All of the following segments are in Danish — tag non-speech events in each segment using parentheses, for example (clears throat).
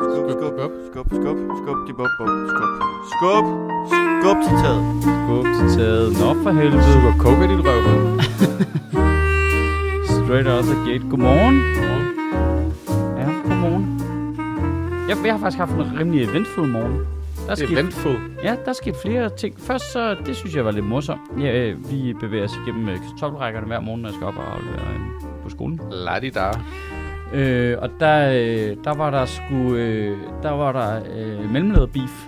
Skub, skub, skub, skub, skub, de bop, bop, skub. Skub, skub til taget. Skub til taget. Nå for helvede. Suger coke i dit røvhul. Straight out the gate. Godmorgen. Ja, godmorgen. Jeg, jeg har faktisk haft en rimelig eventfuld morgen. Der er sket, Eventful. ja, der er sket flere ting. Først så, det synes jeg var lidt morsomt. Ja, øh, vi bevæger os igennem øh, kartoffelrækkerne hver morgen, når jeg skal op og aflevere øh, på skolen. Ladida. Øh, og der, øh, der var der sgu, øh, der var der øh, mellemladet beef.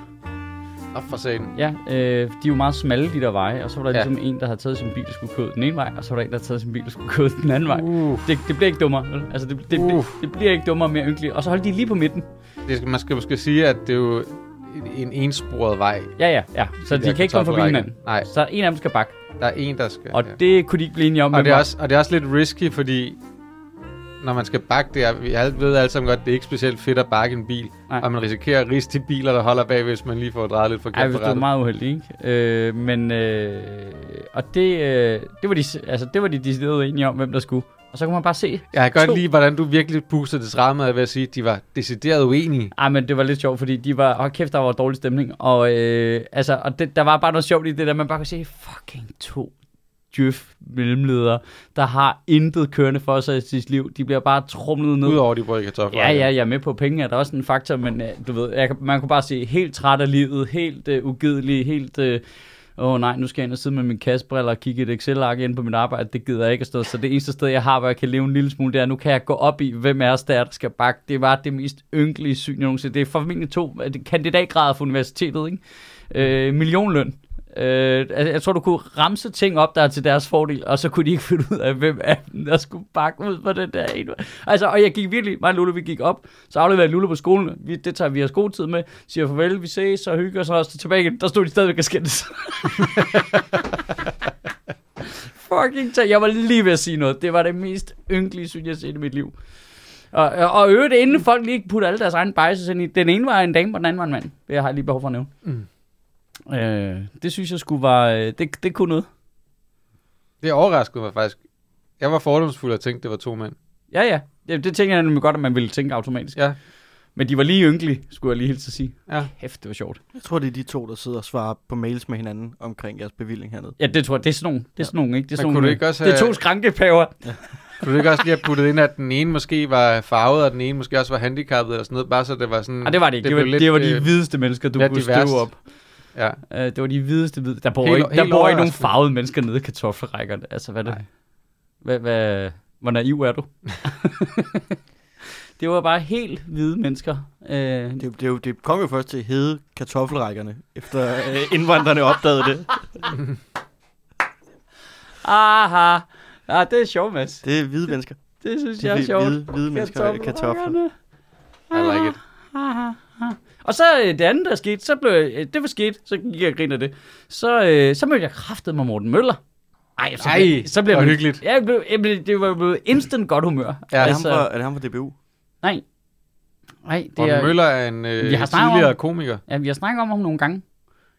Op for sagen. Ja, øh, de er jo meget smalle, de der veje, og så var der Ja. ligesom en, der havde taget sin bil og skulle køre den ene vej, og så var der en, der havde taget sin bil og skulle køre den anden vej. Uh. Det, det bliver ikke dummere, vel? Altså, det, det, Uh. det, det bliver ikke dummere mere ynkeligt. Og så holdt de lige på midten. Det skal, man skal måske sige, at det er jo en- en ensporet vej. Ja, ja, ja. Så De de kan ikke komme forbi hinanden. Nej. Så en af dem skal bakke. Der er en, der skal... Og ja. det kunne de ikke blive enige om. og, hvem det er også, og det er også lidt risky, fordi når man skal bakke det, er- vi alle- ved alle sammen godt, det er ikke specielt fedt at bakke en bil. Nej. Og man risikerer at riste de biler, der holder bag, hvis man lige får drejet lidt forkert Ej, hvis du er meget uheldig, ikke? Øh, men, øh, og det, øh, det, var de, altså, det var de decideret enige om, hvem der skulle. Og så kunne man bare se, Jeg kan To. godt lide, hvordan du virkelig pustede det stramme ved at sige, at de var decideret uenige. Ej, men det var lidt sjovt, fordi de var, åh kæft, der var dårlig stemning. Og, øh, altså, og det, der var bare noget sjovt i det der, man bare kunne se, fucking to djøf mellemledere, der har intet kørende for sig i sit liv. De bliver bare trumlet ned. Udover de brød kartofler. Ja, ja, jeg er med på penge, er der også en faktor, men øh, du ved, jeg, man kunne bare se helt træt af livet, helt øh, ugidelig, helt... Øh, Åh oh, nej, nu skal jeg ind og sidde med min kassebriller og kigge et Excel-ark ind på mit arbejde. Det gider jeg ikke at stå. Så det eneste sted, jeg har, hvor jeg kan leve en lille smule, det er, nu kan jeg gå op i, hvem er os der, der skal bakke. Det var det mest ynkelige syn, jeg nogensinde. Det er formentlig to øh, kandidatgrader fra universitetet, ikke? Øh, millionløn. Øh, altså, jeg tror, du kunne ramse ting op, der er til deres fordel, og så kunne de ikke finde ud af, hvem af dem, der skulle bakke ud på den der ene. Altså, og jeg gik virkelig, mig og Lulu, vi gik op, så afleverede Lulu på skolen, vi, det tager vi os god tid med, siger farvel, vi ses og hygger os, og så tilbage igen, der stod de stadigvæk og skændes. (laughs) Fucking tag. Jeg var lige ved at sige noget. Det var det mest ynkelige, synes jeg, har set i mit liv. Og, og, og øvrigt, inden folk lige putter alle deres egne biases ind i. Den ene var en dame, og den anden var en mand. Det har jeg lige behov for at nævne. Mm. Øh, det synes jeg skulle var... øh, Det, det kunne noget. Det overraskede mig faktisk. Jeg var fordomsfuld og tænkte, det var to mænd. Ja, ja. Det, det tænker jeg nemlig godt, at man ville tænke automatisk. Ja, Men de var lige ynkelige, skulle jeg lige hilse at sige. ja. Hæft, det var sjovt. Jeg tror, det er de to, der sidder og svarer på mails med hinanden omkring jeres bevilling hernede. Ja, det tror jeg. Det er sådan nogle, det er sådan nogle ikke? Det er, sådan nogle, ikke også det er have- to skrankepaver. (laughs) Kunne du ikke også lige have puttet ind, at den ene måske var farvet, og den ene måske også var handicappet eller sådan noget, bare så det var sådan... Nej, det var det ikke. Det, det, var, det var de øh, hvideste mennesker, du lidt kunne støve op. Ja. Uh, det var de hvideste hvide. Der bor, Helt- ikke, der bor ikke nogen farvede mennesker nede i kartoffelrækkerne. Altså, hvad er det? Nej. Hvad, hvad, hvor naiv er du? (laughs) det var bare helt hvide mennesker. Uh, Det, det, jo- det kom jo først til at hedde kartoffelrækkerne, efter øh, indvandrerne opdagede det. (laughs) aha. Ja, det er sjovt, Mads. Det er hvide mennesker. Det synes Det jeg er er sjovt. hvide, hvide mennesker kartofler. I like it. Aha, aha. Og så øh, det andet, der skete, så blev jeg- øh, det var sket, så gik jeg og grinede af det. Så, øh, så mødte jeg kraftet med Morten Møller. Ej, så, Ej, blev, så blev hvor jeg hyggeligt. Ja, jeg blev, jeg blev, det var blevet instant godt humør. Ja, Er, det altså, ham fra, er det ham fra DBU? Nej. Nej, det Morten er... Møller er en øh, Vi har tidligere om- komiker. Ja, vi har snakket om ham nogle gange.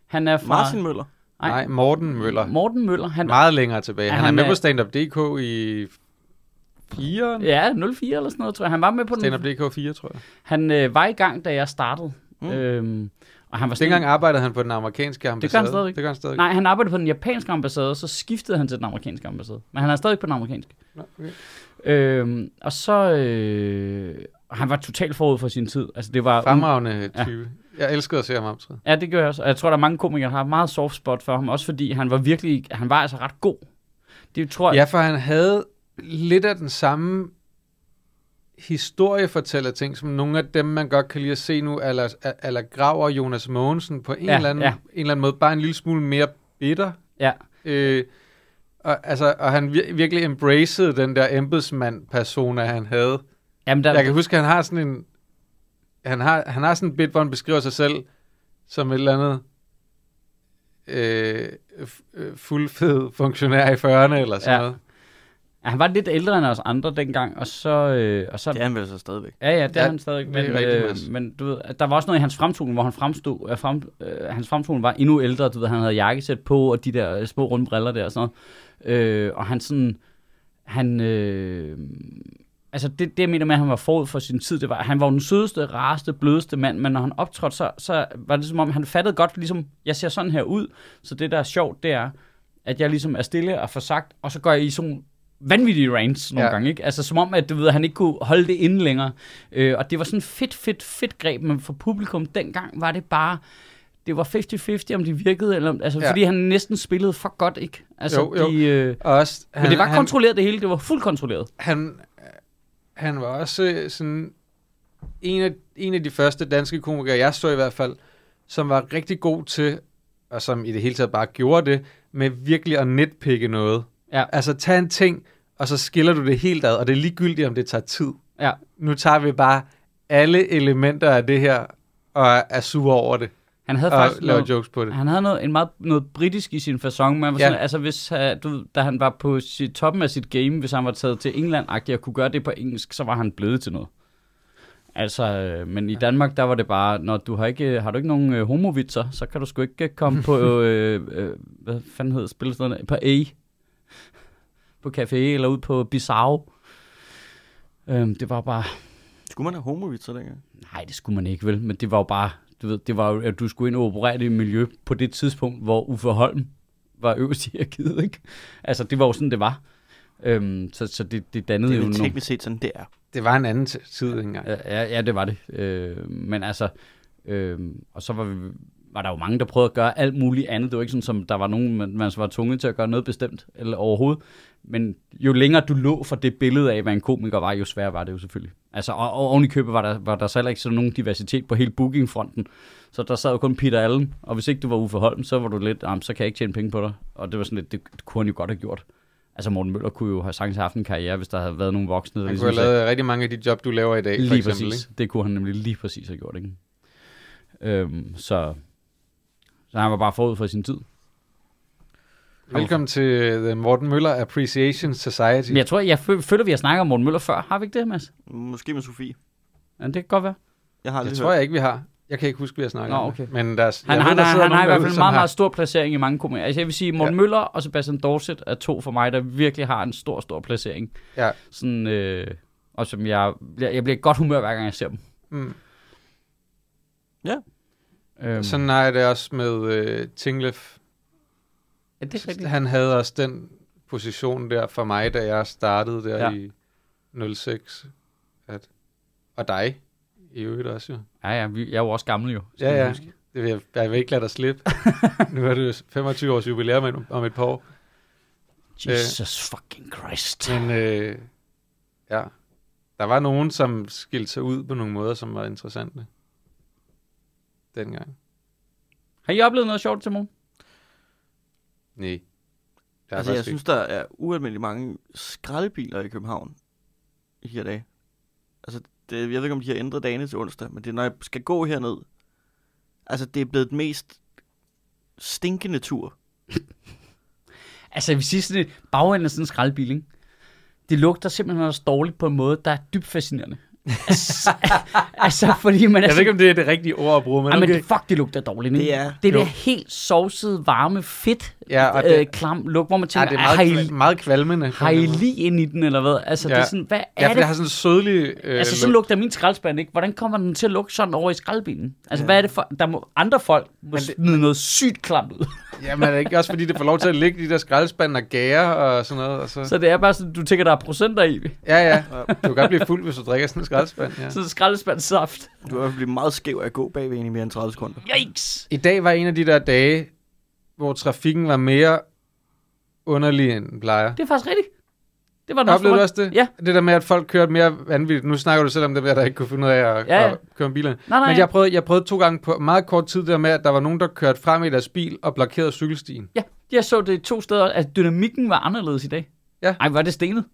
Han er fra... Martin Møller. Nej. Nej, Morten Møller. Morten Møller. Han, Meget længere tilbage. Han, han er med er- på Stand-Up.dk i 4. Ja, 04 eller sådan noget, tror jeg. Han var med på den. Stand-Up.dk 4, tror jeg. Han øh, var i gang, da jeg startede. Mm. Øhm, og han var sådan, Dengang arbejdede han på den amerikanske ambassade. han stadigvæk. Det gør han stadig. Nej, han arbejdede på den japanske ambassade, så skiftede han til den amerikanske ambassade. Men han er stadig på den amerikanske. Nå, okay. Øhm, og så... Øh, han var totalt forud for sin tid. Altså, det var... Fremragende type. Jeg elskede at se ham optræde. Ja, det gør jeg også. Og jeg tror, der er mange komikere, der har meget soft spot for ham. Også fordi han var virkelig... Han var altså ret god. Det tror jeg... Ja, for han havde lidt af den samme historiefortæller ting, som nogle af dem, man godt kan lide at se nu, eller, eller Grav og Jonas Mogensen på en, Ja, eller anden, ja. en eller anden måde, bare en lille smule mere bitter. Ja. Øh, og, altså, og han vir- virkelig embracede den der embedsmand-persona, han havde. Jamen, der, Jeg kan huske, at han har sådan en... Han har, han har sådan en bit, hvor han beskriver sig selv som et eller andet øh, øh, fuldfed funktionær i 40'erne eller sådan Ja. noget. Ja, han var lidt ældre end os andre dengang, og så... Øh, og så Det er han vel så stadigvæk. Ja, ja, det ja, er han stadig. det Men, rigtigt, øh, men du ved, der var også noget i hans fremtoning, hvor han fremstod, øh, frem, øh, hans fremtoning var endnu ældre. Du ved, han havde jakkesæt på, og de der øh, små runde briller der og sådan noget. Øh, og han sådan, han, øh, altså det, det jeg mener med, at han var forud for sin tid, det var, at han var den sødeste, rareste, blødeste mand, men når han optrådte, så, så var det som om, han fattede godt, ligesom, jeg ser sådan her ud, så det, der er sjovt, det er, at jeg ligesom er stille og får sagt, og så går jeg i sådan vanvittige rants nogle ja. Gange, ikke? Altså som om, at du ved, at han ikke kunne holde det inde længere. Øh, og det var sådan fedt, fedt, fedt greb, men for publikum dengang var det bare, det var 50-50, om de virkede, eller, altså, ja. Fordi han næsten spillede for godt, ikke? Altså, Jo, jo. De, øh, Og også, men det var han, kontrolleret det hele, det var fuldt kontrolleret. han, han var også øh, sådan en af, en af de første danske komikere, jeg så i hvert fald, som var rigtig god til, og som i det hele taget bare gjorde det, med virkelig at netpikke noget. Ja. Altså tag en ting, og så skiller du det helt ad, og det er ligegyldigt, om det tager tid. Ja. Nu tager vi bare alle elementer af det her, og er sure over det, Han havde og faktisk noget, jokes på det. han havde noget, en meget, noget britisk i sin fasong. Man var Ja. sådan, altså hvis, uh, du, da han var på sit, toppen af sit game, hvis han var taget til England og kunne gøre det på engelsk, så var han blevet til noget. Altså, øh, men i Danmark, der var det bare, når du har ikke, har du ikke nogen øh, homovitser, så kan du sgu ikke øh, komme på, (laughs) øh, øh, hvad fanden hedder spillestederne, på A, på Café, eller ud på Bissau. Øhm, det var bare, Skulle man have homovitser dengang? Nej, det skulle man ikke, vel? Men det var jo bare, du ved, det var jo, at du skulle ind og operere det i miljø på det tidspunkt, hvor Uffe Holm var øverst i hierarkiet, ikke? Altså, det var jo sådan, det var. Øhm, så, så det, det dannede Det jo nogle... teknisk set sådan, det er. Det var en anden tid engang. Ja, ja, det var det. Øh, men altså, øh, og så var, vi, var der jo mange, der prøvede at gøre alt muligt andet. Det var ikke sådan, som der var nogen, man, man var tvunget til at gøre noget bestemt, eller overhovedet. Men jo længere du lå for det billede af, hvad en komiker var, jo sværere var det jo selvfølgelig. Altså, og, og oven i købet var der, var der så heller ikke sådan nogen diversitet på hele bookingfronten. Så der sad jo kun Peter Allen, og hvis ikke du var Uffe Holm, så var du lidt, ah, så kan jeg ikke tjene penge på dig. Og det var sådan lidt, det, det kunne han jo godt have gjort. Altså Morten Møller kunne jo have sagtens haft en karriere, hvis der havde været nogle voksne. der Han ligesom kunne have lavet rigtig mange af de job, du laver i dag, for Lige eksempel. præcis. Det kunne han nemlig lige præcis have gjort, ikke? Øhm, så, så han var bare forud for sin tid. Velkommen til The Morten Møller Appreciation Society. Men jeg tror, jeg fø- føler, vi har snakket om Morten Møller før. Har vi ikke det, Mads? Måske med Sofie. Ja, det kan godt være. Jeg har Det aldrig tror jeg ikke, vi har. Jeg kan ikke huske, vi har snakket Nå, om okay. det. Men der, er- Han, jeg han, ved, der han, sidder han har i hvert fald en meget, har- meget stor placering i mange komedier. Altså jeg vil sige, Morten Ja. Møller og Sebastian Dorset er to for mig, der virkelig har en stor, stor placering. Ja. Sådan, øh, og som jeg, jeg, jeg bliver godt humør, hver gang jeg ser dem. Mm. Øhm, Sådan er det også med øh, Tinglef. Ja, det er rigtigt. Han havde også den position der for mig, da jeg startede der Ja. i 06. At, og dig i øvrigt også jo. Ja, ja, vi, jeg er jo også gammel jo. Ja, ja. huske. Det vil jeg, jeg vil ikke lade dig slippe. (laughs) nu er det jo 25 års jubilæum om- om et par år. Jesus fucking Christ. Men øh, ja, der var nogen, som skilte sig ud på nogle måder, som var interessante. Dengang. Har I oplevet noget sjovt til morgen? Nej. Der Altså, jeg faktisk synes, der er ualmindeligt mange skraldebiler i København i her dage. Altså, det, jeg ved ikke, om de har ændret dagene til onsdag, men det er, når jeg skal gå herned. Altså, det er blevet den mest stinkende tur. (laughs) Altså, jeg vil sige sådan et bagenden af sådan en skraldbil, ikke? Det lugter simpelthen også dårligt på en måde, der er dybt fascinerende. Altså, (laughs) altså fordi man er Jeg ved ikke, om det er det rigtige ord at bruge, men, Ej, men okay. det, fuck, det lugter dårligt, ikke? Det er- det der helt sovsede, varme, fedt, Ja, og øh, det- klam lugt, hvor man Ja, tænker, det er "Ej, meget, har, I, meget kvalmende. har I lige ind i den, eller hvad? Altså, ja. det Ja. er sådan, hvad Ja, er for det? det har sådan en sødlig... Øh, Altså, sådan lugter min skraldespand, ikke? Hvordan kommer den til at lugte sådan over i skraldbilen? Altså, ja. hvad er det for... Der må andre folk må det- smide noget sygt klamt ud. (laughs) Ja, men er det ikke også, fordi det får lov til at ligge i de der skraldespande og gære og sådan noget? Og så... Så det er bare sådan, du tænker, der er procenter i. Ja, ja. (laughs) Du kan godt blive fuld, hvis du drikker sådan en skraldespand. Ja. Så skraldespandsaft. Du kan i hvert fald blive meget skæv af at gå bagved en i mere end 30 sekunder. Yikes! I dag var en af de der dage, hvor trafikken var mere underlig, end den plejer. Det er faktisk rigtigt. Det var nok Oplevede du også det? Ja. Det der med, at folk kørte mere vanvittigt. Nu snakker du selv om det at der ikke kunne finde ud af at, Ja, ja. at køre bilerne. Nej, nej. Men jeg prøvede, jeg prøvede to gange på meget kort tid der med, at der var nogen, der kørte frem i deres bil og blokerede cykelstien. Ja, jeg så det to steder, at dynamikken var anderledes i dag. Ja. Ej, var det stenet?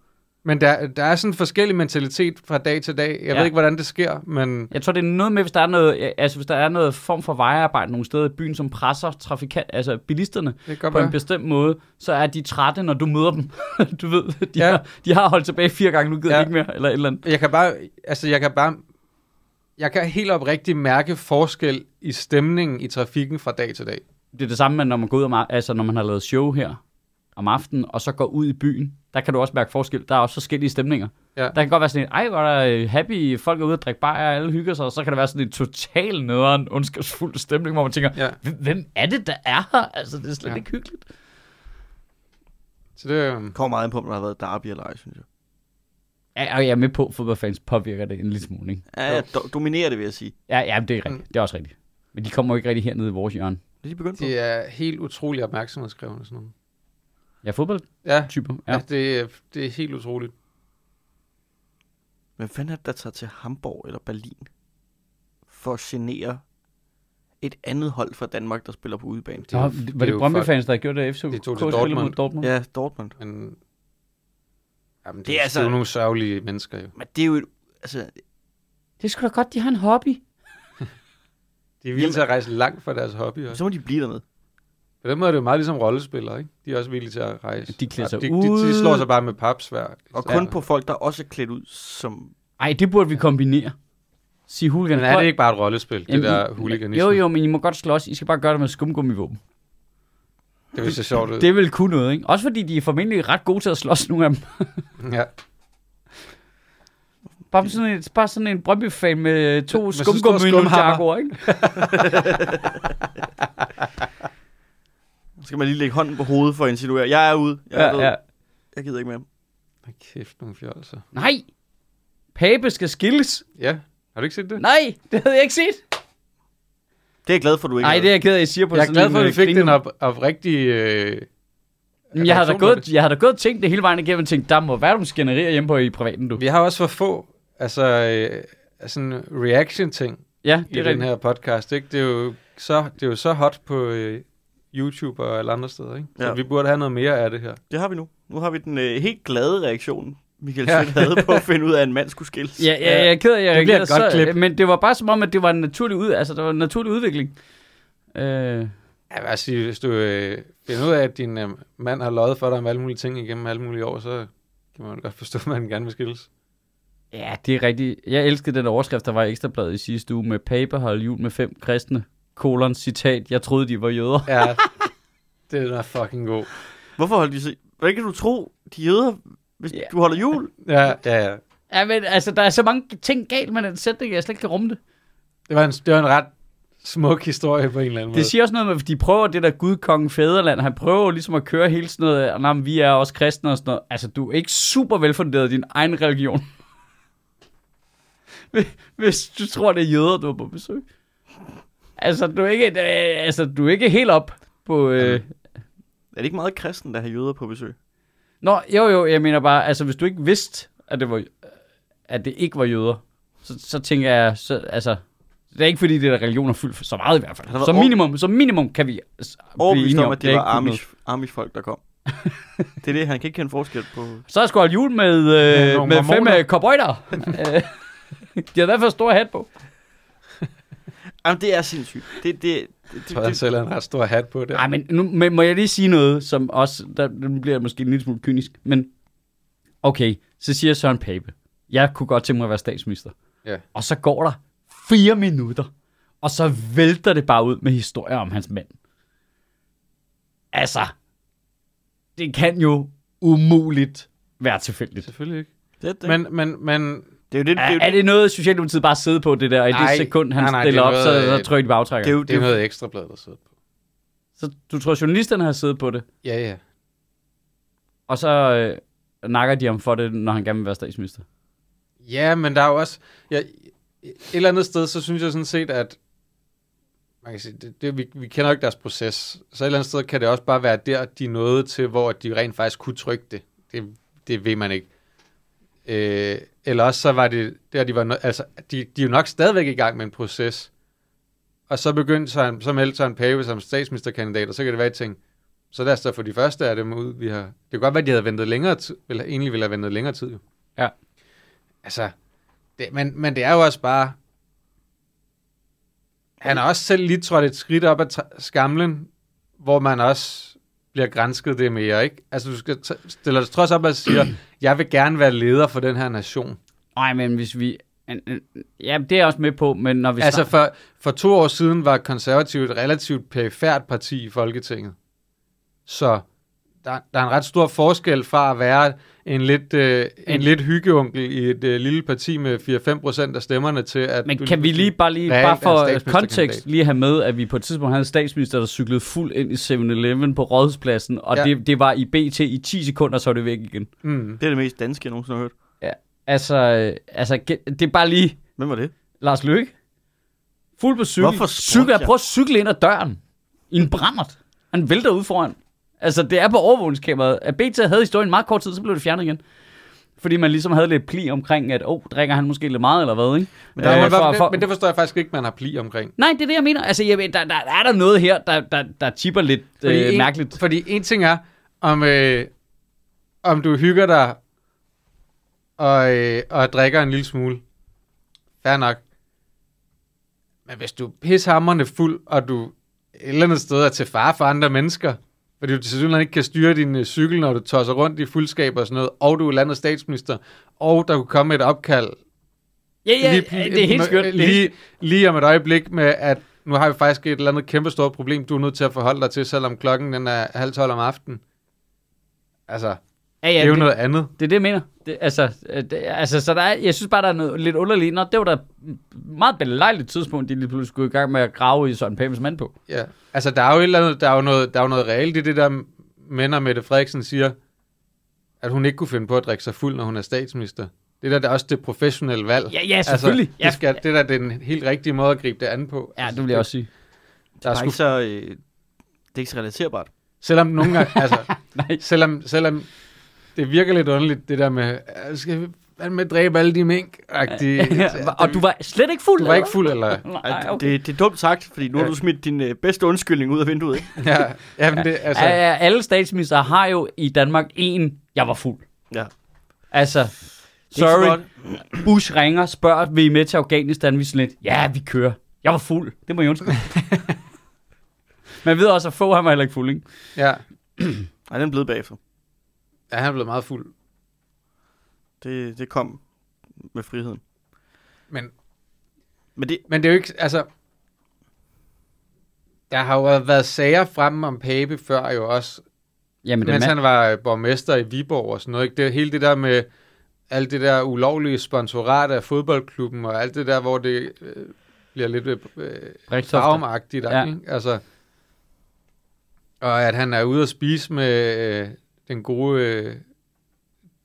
Men der, der er sådan en forskellig mentalitet fra dag til dag. Jeg Ja. ved ikke, hvordan det sker, men Jeg tror, det er noget med, hvis der er noget, altså, hvis der er noget form for vejarbejde nogle steder i byen, som presser trafikant, altså bilisterne på en være. bestemt måde, så er de trætte, når du møder dem. (laughs) du ved, de, Ja. har, de har holdt tilbage fire gange, nu gider Ja. ikke mere, eller et eller andet. Jeg kan bare, altså jeg kan bare, jeg kan helt oprigtigt mærke forskel i stemningen i trafikken fra dag til dag. Det er det samme, når man går ud om, altså når man har lavet show her om aftenen, og så går ud i byen, der kan du også mærke forskel. Der er også forskellige stemninger. Ja. Der kan godt være sådan en, ej, hvor er der øh, happy, folk er ude og drikke bajer, alle hygger sig, og så kan der være sådan en total nederen, ondskabsfuld stemning, hvor man tænker, Ja. "Hvem- er det, der er her? Altså, det er slet Ja. ja. ikke hyggeligt. Så det, øhm, kommer meget ind på, om der har været derby eller ej, synes jeg. Ja, og jeg er med på, at fodboldfans påvirker det en lille smule, ikke? Ja, do- dominerer det, vil jeg sige. Ja, ja, det er rigtigt. Det er også rigtigt. Men de kommer jo ikke rigtig hernede i vores hjørne. Det er de begyndt på. det er helt utrolig opmærksomhedskrævende sådan noget. Ja, fodboldtyper. Ja, Ja. ja det, er, det er helt utroligt. Men fanden er det, der tager til Hamburg eller Berlin for at genere et andet hold fra Danmark, der spiller på udebane? Det Nå, jo- var det er det Brøndby-fans, der gjorde det? FC De tog til spiller mod Dortmund. Dortmund. Ja, Dortmund. Men, jamen, det, Det er det, altså- det er jo nogle sørgelige mennesker jo. Men det er jo et, altså, Det er sgu da godt, de har en hobby. (laughs) De er til at rejse langt fra deres hobby også. så må de blive dernede. På den måde er det jo meget ligesom rollespillere, ikke? De er også villige til at rejse. De klæder sig de, de, ud. de, slår sig bare med papsvær. Og kun på folk, der også er klædt ud som... Ej, det burde vi kombinere. Sige hooligan. Men er det ikke bare et rollespil, det Jamen, der I- hooliganisme? Jo, jo, men I må godt slås. I skal bare gøre det med skumgummivåben. Det vil se sjovt ud. Det vil kunne noget, ikke? Også fordi de er formentlig ret gode til at slås, nogle af dem. Ja. Bare sådan en, bare sådan en Brøndby-fan med to skumgummi skumhammer. ikke? (laughs) Så skal man lige lægge hånden på hovedet for at insinuere, jeg er ude. Jeg, er Ja, ja. jeg gider ikke mere. Hold Kæft, nogle fjolser. Nej! Pape skal skilles. Ja, har du ikke set det? Nej, det havde jeg ikke set. Det er jeg glad for, du ikke Nej, det er jeg ked af, at I siger på Jeg er sådan glad for, at vi øh, fik grine- den op, op rigtig... Øh, Men jeg har da gået, jeg har da gået og tænkt det hele vejen igennem og tænkt, der må være nogle skænderier hjemme på i privaten, du. vi har også for få altså, øh, sådan reaction-ting Ja, i det er den rigtigt. her podcast. Ikke? Det, er jo så, det er jo så hot på øh, YouTube og alle andre steder. Ikke? Så Ja. vi burde have noget mere af det her. Det har vi nu. Nu har vi den øh, helt glade reaktion, Michael Ja. ja. havde på at finde ud af, at en mand skulle skilles. Ja, ja, jeg er ked af, jeg Det bliver et godt så, klip. Men det var bare som om, at det var en naturlig, ud, altså, der var en naturlig udvikling. Øh, Jeg vil også sige, hvis du øh, finder ud af, at din øh, mand har løjet for dig om alle mulige ting igennem alle mulige år, så kan man godt forstå, (laughs) at man gerne vil skilles. ja, det er rigtigt. Jeg elskede den overskrift, der var i Ekstrabladet i sidste uge med Paper holdt jul med fem kristne. Kolon, citat, jeg troede, de var jøder. Ja, (laughs) det er fucking god. Hvorfor holdt de sig? Hvordan kan du tro, de jøder, hvis Ja. du holder jul? Ja, ja, ja. Ja, men altså, der er så mange ting galt med den sætning, jeg slet ikke kan rumme det. Det var en, det var en ret smuk historie på en eller anden måde. Det siger også noget med, at de prøver det der Gud, kongen, fædreland. Han prøver ligesom at køre hele sådan noget, nej, men vi er også kristne og sådan noget. Altså, du er ikke super velfunderet i din egen religion. (laughs) Hvis du tror, det er jøder, du er på besøg. Altså, du er ikke, øh, altså, du er ikke helt op på... Øh... Er det ikke meget kristen, der har jøder på besøg? Nå, jo, jo, jeg mener bare, altså, hvis du ikke vidste, at det, var, at det ikke var jøder, så, så tænker jeg, så, altså, det er ikke fordi, det der religion er fyldt så meget i hvert fald. Som over- minimum, som minimum kan vi blive enige om, at det er var ikke Amish, Amish-folk, der kom. det er det, han kan ikke kende forskel på. (laughs) Så har jeg sgu holdt jul med, Med øh, nogle med fem øh, cowboyder. (laughs) Øh, De har i hvert fald stor hat på. Jamen, det er sindssygt. Det, det, det, Jeg det, tror, han det, selv har en ret stor hat på det. Nej, men nu men må jeg lige sige noget, som også, der, nu bliver jeg måske en lille smule kynisk, men okay, så siger Søren Pape, jeg kunne godt tænke mig at være statsminister. Ja. Og så går der fire minutter, og så vælter det bare ud med historier om hans mand. Altså, det kan jo umuligt være tilfældigt. Selvfølgelig ikke. det, det. Men, men, men det er jo det, det, er jo Er, er det noget, Socialdemokratiet bare sidder på det der, og i Nej, det sekund, han nej, nej, stiller det op, så, noget, så øh, trykker de bagtrækker? det er jo, det er noget ekstrablad, der sidder på. Så du tror, journalisterne har siddet på det, Ja, ja. og så øh, nakker de ham for det, når han gerne vil være statsminister? Ja, men der er jo også... Ja, et eller andet sted, så synes jeg sådan set, at man kan sige, det, det, vi, vi kender jo ikke deres proces. Så et eller andet sted kan det også bare være der, de nåede til, hvor de rent faktisk kunne trykke det. Det, det ved man ikke. Øh, eller også så var det der, de var... No, altså, de, de er jo nok stadigvæk i gang med en proces. Og så begyndte så, så meldte Søren Pape som statsministerkandidat, og så kan det være, at tænke, så lad os da få de første af dem ud. Vi har, det kan godt være, at de havde ventet længere tid, eller egentlig ville have ventet længere tid. Jo. Ja. Altså, det, men, men det er jo også bare... Han har også selv lige trådt et skridt op ad skamlen, hvor man også bliver grænsket det mere, ikke? Altså, du skal stille dig trods op og siger, (clears throat) jeg vil gerne være leder for den her nation. Nej, men hvis vi... Ja, det er jeg også med på, men når vi Altså, for, for to år siden var konservativt et relativt perifært parti i Folketinget. Så der, der er en ret stor forskel fra at være en lidt, øh, en En- lidt hyggeonkel i et øh, lille parti med 4-5% af stemmerne til, at Men kan vi lige bare lige, bare for kontekst, lige have med, at vi på et tidspunkt havde en statsminister, der cyklede fuld ind i 7-Eleven på Rådhuspladsen, og Ja. ja. det, det var i BT i 10 sekunder, så var det væk igen. Mm. Det er det mest danske, jeg nogensinde har hørt. Altså, øh, altså det er bare lige Hvem var det? Lars Løkke. Fuld på cykel. Hvorfor spurgte cykel, jeg? Prøv at cykle ind ad døren. I en brændert. Han vælter ud foran. Altså, det er på overvågningskameraet. At BT havde historien meget kort tid, så blev det fjernet igen. Fordi man ligesom havde lidt pli omkring, at, åh, oh, drikker han måske lidt meget, eller hvad, ikke? Men, der, Øh, for- for, men det forstår jeg faktisk ikke, man har pli omkring. Nej, det er det, jeg mener. Altså, jeg, ved, der, der, er der noget her, der, der, der chipper lidt øh, en, mærkeligt. Fordi en ting er, om, øh, om du hygger dig og, øh, og drikker en lille smule. Fair nok. Men hvis du er pishammerende fuld, og du et eller andet sted er til fare for andre mennesker, fordi du synligheden ikke kan styre din øh, cykel, når du tosser rundt i fuldskab og sådan noget, og du er landets statsminister, og der kunne komme et opkald Ja, ja, det er helt skørt. Lige, lige om et øjeblik med, at nu har vi faktisk et eller andet kæmpe stort problem, du er nødt til at forholde dig til, selvom klokken den er halv tolv om aftenen. Altså, Ja, ja, det er jo det, noget andet. det er det, jeg mener. Det, altså, øh, det, altså, så der er, jeg synes bare, der er noget lidt underligt. Nå, det var da et meget belejligt tidspunkt, de lige pludselig skulle i gang med at grave i Søren Papes mand på. Ja. Altså, der er jo et eller andet, der er jo noget, der er jo noget reelt i det der, men og Mette Frederiksen siger, at hun ikke kunne finde på at drikke sig fuld, når hun er statsminister. Det der, det er også det professionelle valg. Ja, ja, selvfølgelig. Altså, det, skal, det der det er den helt rigtige måde at gribe det an på. Ja, det vil jeg også sige. Der er Det er, sgu, ikke så, øh, det er ikke så relaterbart. selvom nogle gange, (laughs) altså, Nej. selvom, selvom det virker lidt underligt, det der med, "Øh, skal vi fandme dræbe alle de mink (laughs) og du var slet ikke fuld? du var ikke eller fuld, eller? (laughs) Nej, okay. det, det er dumt sagt, fordi nu har Ja. du smidt din øh, bedste undskyldning ud af vinduet, ikke? Ja, jamen det, altså, Ja, ja, alle statsminister har jo i Danmark en, jeg var fuld. Ja. Altså, ikke sorry. Bush ringer, spørger, vil I med til Afghanistan? Vi sådan lidt, ja, vi kører. Jeg var fuld. Det må jeg undskylde. (laughs) Man ved også, at få han var heller ikke fuld, ikke? ja, (clears throat) Nej, den er blevet bagefter. Ja, han er blevet meget fuld. Det, det kom med friheden. Men, Men det, men det er jo ikke, altså, der har jo været sager fremme om Pape før jo også, Jamen, mens er han var borgmester i Viborg og sådan noget. Ikke? Det hele det der med alt det der ulovlige sponsorat af fodboldklubben og alt det der, hvor det øh, bliver lidt øh, farvemagtigt. Ja. Ja. Altså, og at han er ude at spise med øh, den gode øh,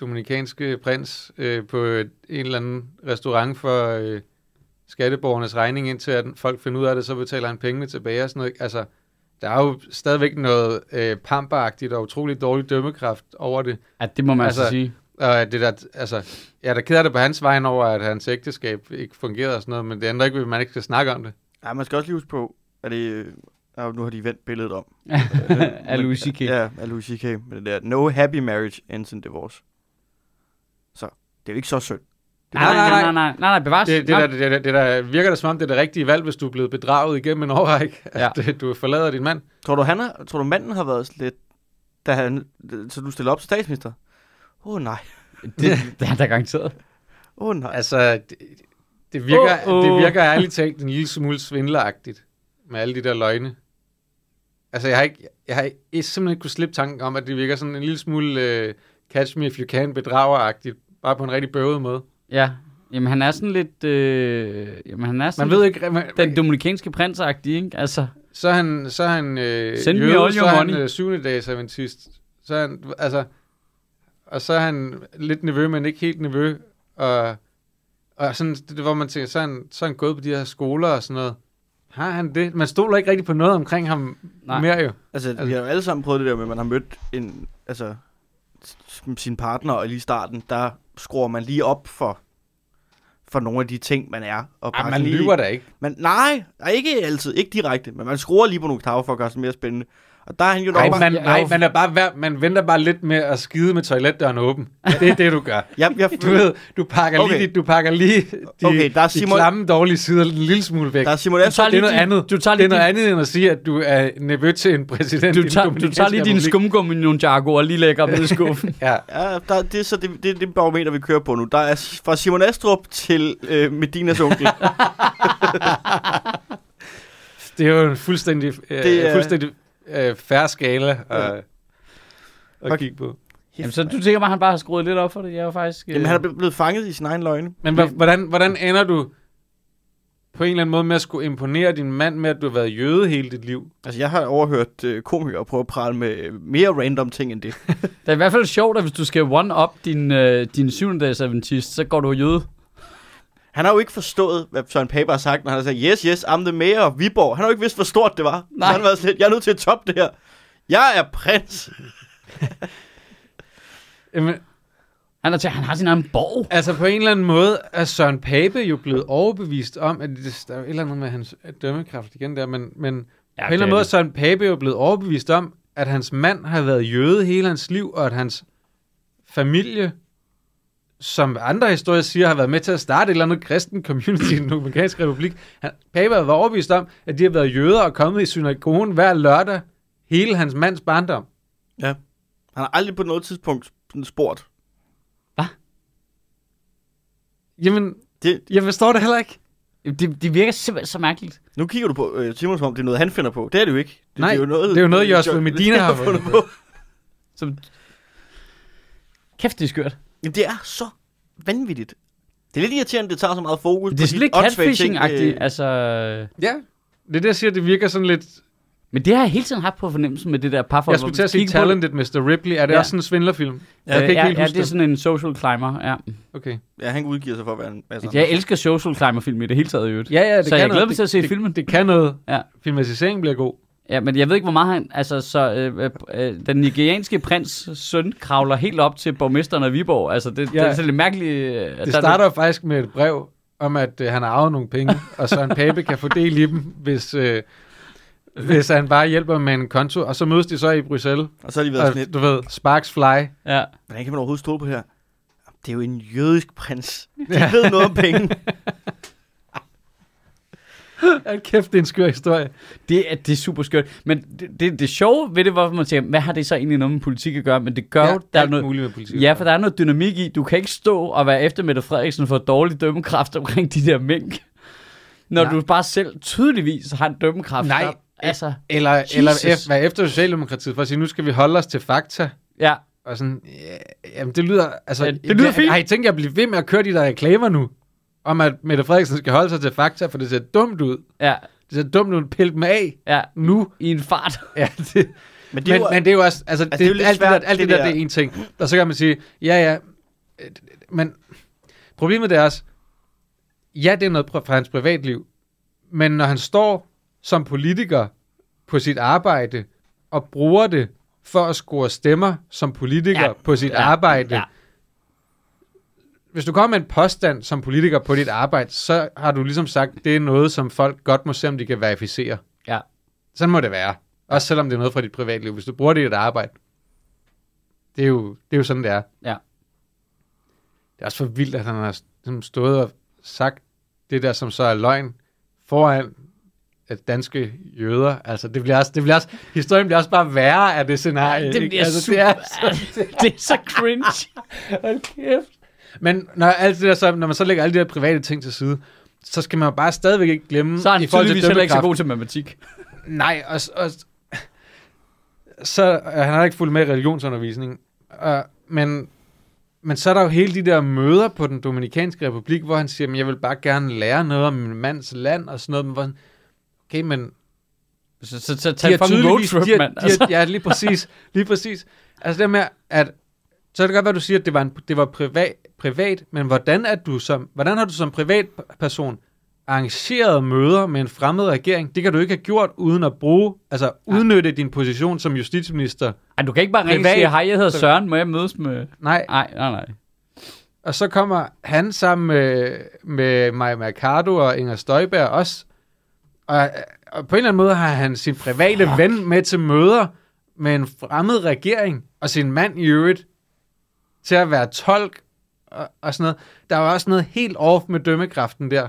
dominikanske prins øh, på et, en eller anden restaurant for øh, skatteborgernes regning, indtil at folk finder ud af det, så betaler han pengene tilbage og sådan noget. Altså, der er jo stadigvæk noget øh, pamperagtigt og utroligt dårlig dømmekraft over det. Ja, det må man altså, Altså, sige. Og det der, altså, jeg er da ked af det på hans vejen over, at hans ægteskab ikke fungerede og sådan noget, men det ændrer ikke, at man ikke skal snakke om det. ja, man skal også lige huske på, at det, øh, ja, nu har de vendt billedet om. (laughs) Af Louis C.K. Ja, af Louis C.K. med det der, no happy marriage ends in divorce. Så, det er jo ikke så synd. Det er Nej, nej, nej, nej, nej, nej, bevares. Det, det, der, det, der, det der virker det som om, det er det rigtige valg, hvis du er blevet bedraget igennem en årrække, Ja. at ja. du forlader din mand. Tror du, han har, tror du, manden har været lidt, da han, så du stiller op til statsminister? Åh oh, nej, Det, (laughs) det er der garanteret. åh oh, nej. Altså, det, det, virker, Åh, åh. det virker ærligt talt en lille smule svindleragtigt med alle de der løgne. Altså, jeg har, ikke, jeg har ikke, jeg simpelthen ikke kunne slippe tanken om, at det virker sådan en lille smule uh, catch me if you can bedrageragtigt, bare på en rigtig bøvet måde. Ja, jamen han er sådan lidt... Øh, jamen han er sådan Man ved ikke, man, den dominikanske prins ikke? Altså, så er han, så er han øh, Send me jøde, all så er han money. øh, syvende dags adventist. Så er han, altså, og så er han lidt nervøs, men ikke helt nervøs. Og, og sådan, det, det, hvor man tænker, så er, han, så er han gået på de her skoler og sådan noget. Har han det? Man stoler ikke rigtig på noget omkring ham Nej. Mere jo. Altså, vi har jo alle sammen prøvet det der med, at man har mødt en, altså, sin partner, og lige i starten, der skruer man lige op for, for nogle af de ting, man er. Og Ej, man lige, lyver da ikke. Man, nej, nej, ikke altid, ikke direkte, men man skruer lige på nogle knapper for at gøre det mere spændende. Og der er han jo Nej, bare... man, jeg- nej, man, er bare, man venter bare lidt med at skide med toiletdøren åben. Det er det, du gør. Jeg, jeg, Du ved, du pakker Okay. lige, de, du pakker lige de, Okay, der er de Simon- klamme, dårlige sider en lille smule væk. der er Simon Du tager det er lige noget din- andet. du tager det er lige noget andet end at sige, at du er nevø til en præsident du tager, du tager lige din skumgummi Nunjago og lige lægger dem i skuffen. (laughs) Ja, Ja, der, det er så det, det, det barometer, vi kører på nu. Der er fra Simon Astrup til øh, Medinas onkel. (laughs) det er jo en fuldstændig, øh, Det er... fuldstændig øh, færre skala at, Ja. at Og- kigge på. Jamen, så du tænker bare, at han bare har skruet lidt op for det? Jeg er jo faktisk... Jamen, han er blevet fanget i sin egen løgne. Men hvordan, hvordan ender du på en eller anden måde med at skulle imponere din mand med, at du har været jøde hele dit liv? Altså, jeg har overhørt øh, komikere prøve at prale med øh, mere random ting end det. (laughs) Det er i hvert fald sjovt, at hvis du skal one-up din, øh, din 7. dags adventist, så går du jøde. Han har jo ikke forstået, hvad Søren Pape har sagt, når han har sagt, yes, yes, I'm the mayor of Viborg. Han har jo ikke vidst, hvor stort det var. Nej. Så han har været sådan lidt, jeg er nødt til at toppe det her. Jeg er prins. (laughs) Jamen, Han, er til, han har sin egen borg. altså på en eller anden måde er Søren Pape jo blevet overbevist om, at det, der er jo et eller andet med hans dømmekraft igen der, men, men ja, på en eller anden måde er Søren Pape jo blevet overbevist om, at hans mand har været jøde hele hans liv, og at hans familie, som andre historier siger, har været med til at starte et eller andet kristen community i den Dominikanske Republik. Han, Pape været overbevist om, at de har været jøder og kommet i synagogen hver lørdag hele hans mands barndom. Ja. Han har aldrig på noget tidspunkt spurgt. Jamen, Det, jeg forstår det heller ikke. Det, det virker simpelthen så mærkeligt. nu kigger du på øh, Simon, som om det er noget, han finder på. Det er det jo ikke. Det, Nej, det er jo noget, det er jo noget, Jo- Medina har (laughs) fundet på. Som... Kæft, det er skørt. Jamen, det er så vanvittigt. Det er lidt irriterende, det tager så meget fokus Det er på de lidt catfishing-agtigt. øh, Altså... Ja, det er det, jeg siger, det virker sådan lidt... Men det har jeg hele tiden haft på fornemmelsen med det der parforhold. Jeg skulle til at sige. Talented Mr. Ripley. Er det Ja. også sådan en svindlerfilm? Ja, jeg kan ikke ja, helt ja, huske det er sådan en social climber, ja. Okay. Ja, han udgiver sig for at være en... Altså, Jeg elsker social climber film i det hele taget i øvrigt. Ja, ja, det Så kan jeg noget. glæder mig til at se det, filmen. Det, det kan noget. Ja. Filmatiseringen bliver god. Ja, men jeg ved ikke, hvor meget han... Altså, så øh, øh, øh, den nigerianske prins søn kravler helt op til borgmesteren af Viborg. Altså, det, ja. Ja. det er sådan lidt mærkeligt... øh, Det er starter jo faktisk med et brev om, at øh, han har arvet nogle penge, og så en pape kan få del i dem, hvis, øh, hvis han bare hjælper med en konto. Og så mødes de så i Bruxelles. Og så har de været Og, sådan lidt, du ved, sparks fly. Ja. hvordan kan man overhovedet stole på det her? Det er jo en jødisk prins. De ved noget om penge. (laughs) (laughs) Hold kæft, det er en skør historie. Det er, det er super skørt. Men det, det, det sjove ved det, hvor man tænker, hvad har det så egentlig noget med politik at gøre? Men det gør jo, der er noget, muligt med politik. Ja, for der er noget dynamik i. Du kan ikke stå og være efter Mette Frederiksen for dårlig dømmekraft omkring de der mink. Når Nej. du bare selv tydeligvis har en dømmekraft. Nej. Der, altså, Eller, Jesus. eller være efter Socialdemokratiet for at sige, nu skal vi holde os til fakta. ja. Og sådan, ja, jamen det lyder, altså... Ja, det lyder jeg, fint. Har I tænkt jer at blive ved med at køre de der reklamer nu? Om at Mette Frederiksen skal holde sig til fakta, for det ser dumt ud. Ja, Det ser dumt ud, pilt med af ja. nu. I en fart. Ja, det, Men men, det er jo, men det er jo også, altså, det er det, jo lidt alt, svært, det der, alt det, det der, der- det er en ting. Og så kan man sige, ja, ja, men problemet det er også, ja, det er noget fra hans privatliv, men når han står som politiker på sit arbejde og bruger det for at score stemmer som politiker Ja, på sit ja, arbejde, ja. Hvis du kommer med en påstand som politiker på dit arbejde, så har du ligesom sagt, det er noget, som folk godt må se, om de kan verificere. Ja. Sådan må det være. Også selvom det er noget fra dit privatliv. Hvis du bruger det i dit arbejde. Det er jo, det er jo sådan, det er. Ja. Det er også for vildt, at han har stået og sagt det der, som så er løgn, foran at danske jøder. Altså, det bliver også, det bliver også, historien bliver også bare værre af det scenarie. Det ikke? bliver altså, super... det er, (laughs) så, det er så cringe. (laughs) Hold kæft. Men når, alt det der, så, når man så lægger alle de der private ting til side, så skal man bare stadigvæk ikke glemme... Så er han i forhold til heller ikke så god til matematik. Nej, og, og så øh, han har ikke fulgt med i religionsundervisning. Uh, men, men så er der jo hele de der møder på den Dominikanske Republik, hvor han siger, at jeg vil bare gerne lære noget om min mands land og sådan noget. Men hvor okay, men Så, så, så tag tydeligvis... roadtrip, mand. de Altså. ja, lige præcis. Lige præcis. Altså det med, at... Så er det godt, hvad du siger, at det var, en, det var privat, privat, men hvordan, er du som, hvordan har du som privatperson arrangeret møder med en fremmed regering? Det kan du ikke have gjort uden at bruge, altså udnytte din position som justitsminister. Ej, du kan ikke bare ringe og sige, hej, jeg hedder Søren, må jeg mødes med... Nej, Nej, nej, nej. og så kommer han sammen med, med Maja Mercado og Inger Støjberg også. Og, og på en eller anden måde har han sin private Fuck. ven med til møder med en fremmed regering, og sin mand i øvrigt til at være tolk og, og sådan noget. Der var også noget helt off med dømmekraften der.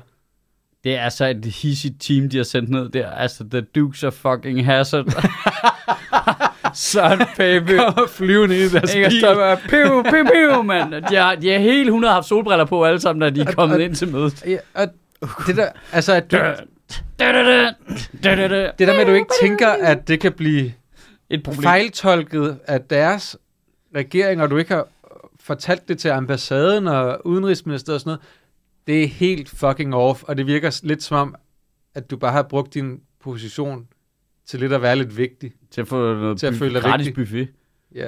Det er så et hissigt team, de har sendt ned der. Altså, The Dukes of fucking Hazard. (laughs) Søren Pape. (laughs) Kommer flyvende i deres bil. Støjberg. Piu, piu, piu, mand. De har, de har hele 100 haft solbriller på alle sammen, da de er kommet ind til mødet. Ja, og det der, altså, at du, det der med, at du ikke tænker, at det kan blive Et problem. fejltolket af deres regering, og du ikke har fortalt det til ambassaden og udenrigsministeriet og sådan noget, det er helt fucking off, og det virker lidt som om, at du bare har brugt din position til lidt at være lidt vigtig. Til at få noget Til at by- føle dig gratis vigtig. buffet. Ja.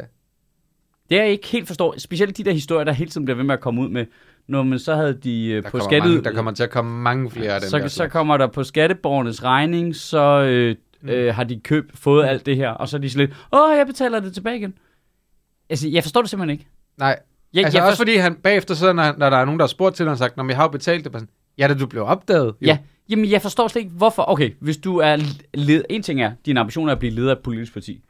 Det er jeg ikke helt forstår. Specielt de der historier, der hele tiden bliver ved med at komme ud med. Når man så havde de øh, Der, på skattet... mange, der kommer til at komme mange flere af dem. så, der så slags. kommer der på skatteborgernes regning, så øh, Mm. øh, har de købt, fået alt det her, og så er de sådan lidt, åh, jeg betaler det tilbage igen. Altså, jeg forstår det simpelthen ikke. Nej, Jeg, altså jeg også fordi han bagefter, så, når, når der er nogen, der har spurgt til, og sagt, når vi har jo betalt det, sådan, ja, da du blev opdaget. Jo. Ja, jamen jeg forstår slet ikke, hvorfor. Okay, hvis du er led... En ting er, din ambition er at blive leder af et politisk parti.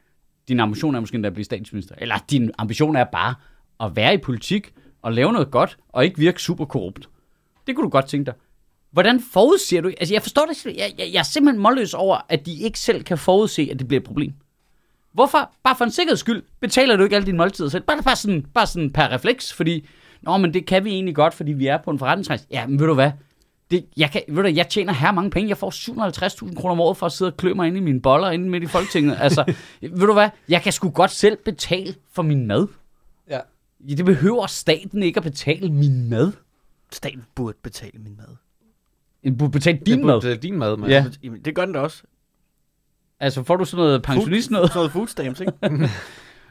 Din ambition er måske endda at blive statsminister. Eller din ambition er bare at være i politik og lave noget godt, og ikke virke super korrupt. Det kunne du godt tænke dig. Hvordan forudser du... Altså, jeg forstår det jeg, jeg, jeg er simpelthen målløs over, at de ikke selv kan forudse, at det bliver et problem. Hvorfor? Bare for en sikkerheds skyld betaler du ikke alle dine måltider selv. Bare, bare, sådan, bare sådan per refleks, fordi... Nå, men det kan vi egentlig godt, fordi vi er på en forretningsrejse. Ja, men ved du hvad? Det, jeg, kan, ved du, jeg tjener her mange penge. Jeg får 750.000 kroner om året for at sidde og klø mig inde i mine boller inde midt i Folketinget. Altså, (laughs) ved du hvad? Jeg kan sgu godt selv betale for min mad. Ja. Det behøver staten ikke at betale min mad. Staten burde betale min mad. Den burde betale din det, mad. Det er din mad, mand. Ja. Jamen, det gør den da også. Altså, får du sådan noget pensionist noget? Sådan noget food stamps, ikke? (laughs)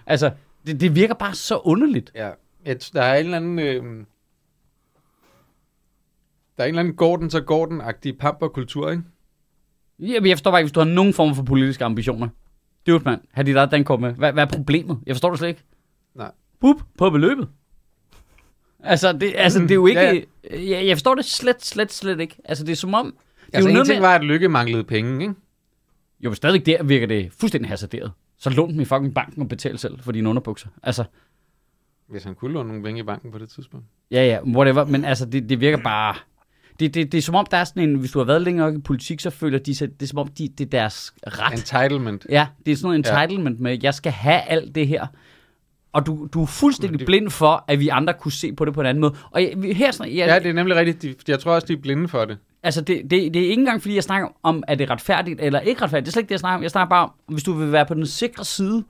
Altså, det, det virker bare så underligt. Ja, et, der er en eller anden... Øh, der er en eller anden Gordon så Gordon-agtig pamperkultur, ikke? Jamen, jeg forstår bare ikke, hvis du har nogen form for politiske ambitioner. Det er jo mand. Har de der den kommet med? Hvad, hvad er problemet? Jeg forstår det slet ikke. Nej. Bup, på beløbet. Altså, det, altså, det er jo ikke... Ja, Ja, Jeg, jeg forstår det slet, slet, slet ikke. Altså, det er som om... Det er Altså, jo en ting med, var, at Lykke manglede penge, ikke? Jo, men stadigvæk der virker det fuldstændig hasarderet. Så lån dem i fucking banken og betal selv for dine underbukser. Altså, Hvis han kunne låne nogle penge i banken på det tidspunkt. ja, ja, whatever. Men altså, det, det virker bare... Det, det, det er som om, der er sådan en... Hvis du har været længere i politik, så føler de sig... Det er som om, de, det er deres ret. Entitlement. Ja, det er sådan noget Ja. entitlement med, jeg skal have alt det her. Og du, du er fuldstændig det- blind for, at vi andre kunne se på det på en anden måde. Og jeg, her, sådan, jeg, Ja, det er nemlig rigtigt. De, jeg tror også, de er blinde for det. Altså det, det, det er ikke engang, fordi jeg snakker om, er det retfærdigt eller ikke retfærdigt. Det er slet ikke det, jeg snakker om. Jeg snakker bare om, hvis du vil være på den sikre side,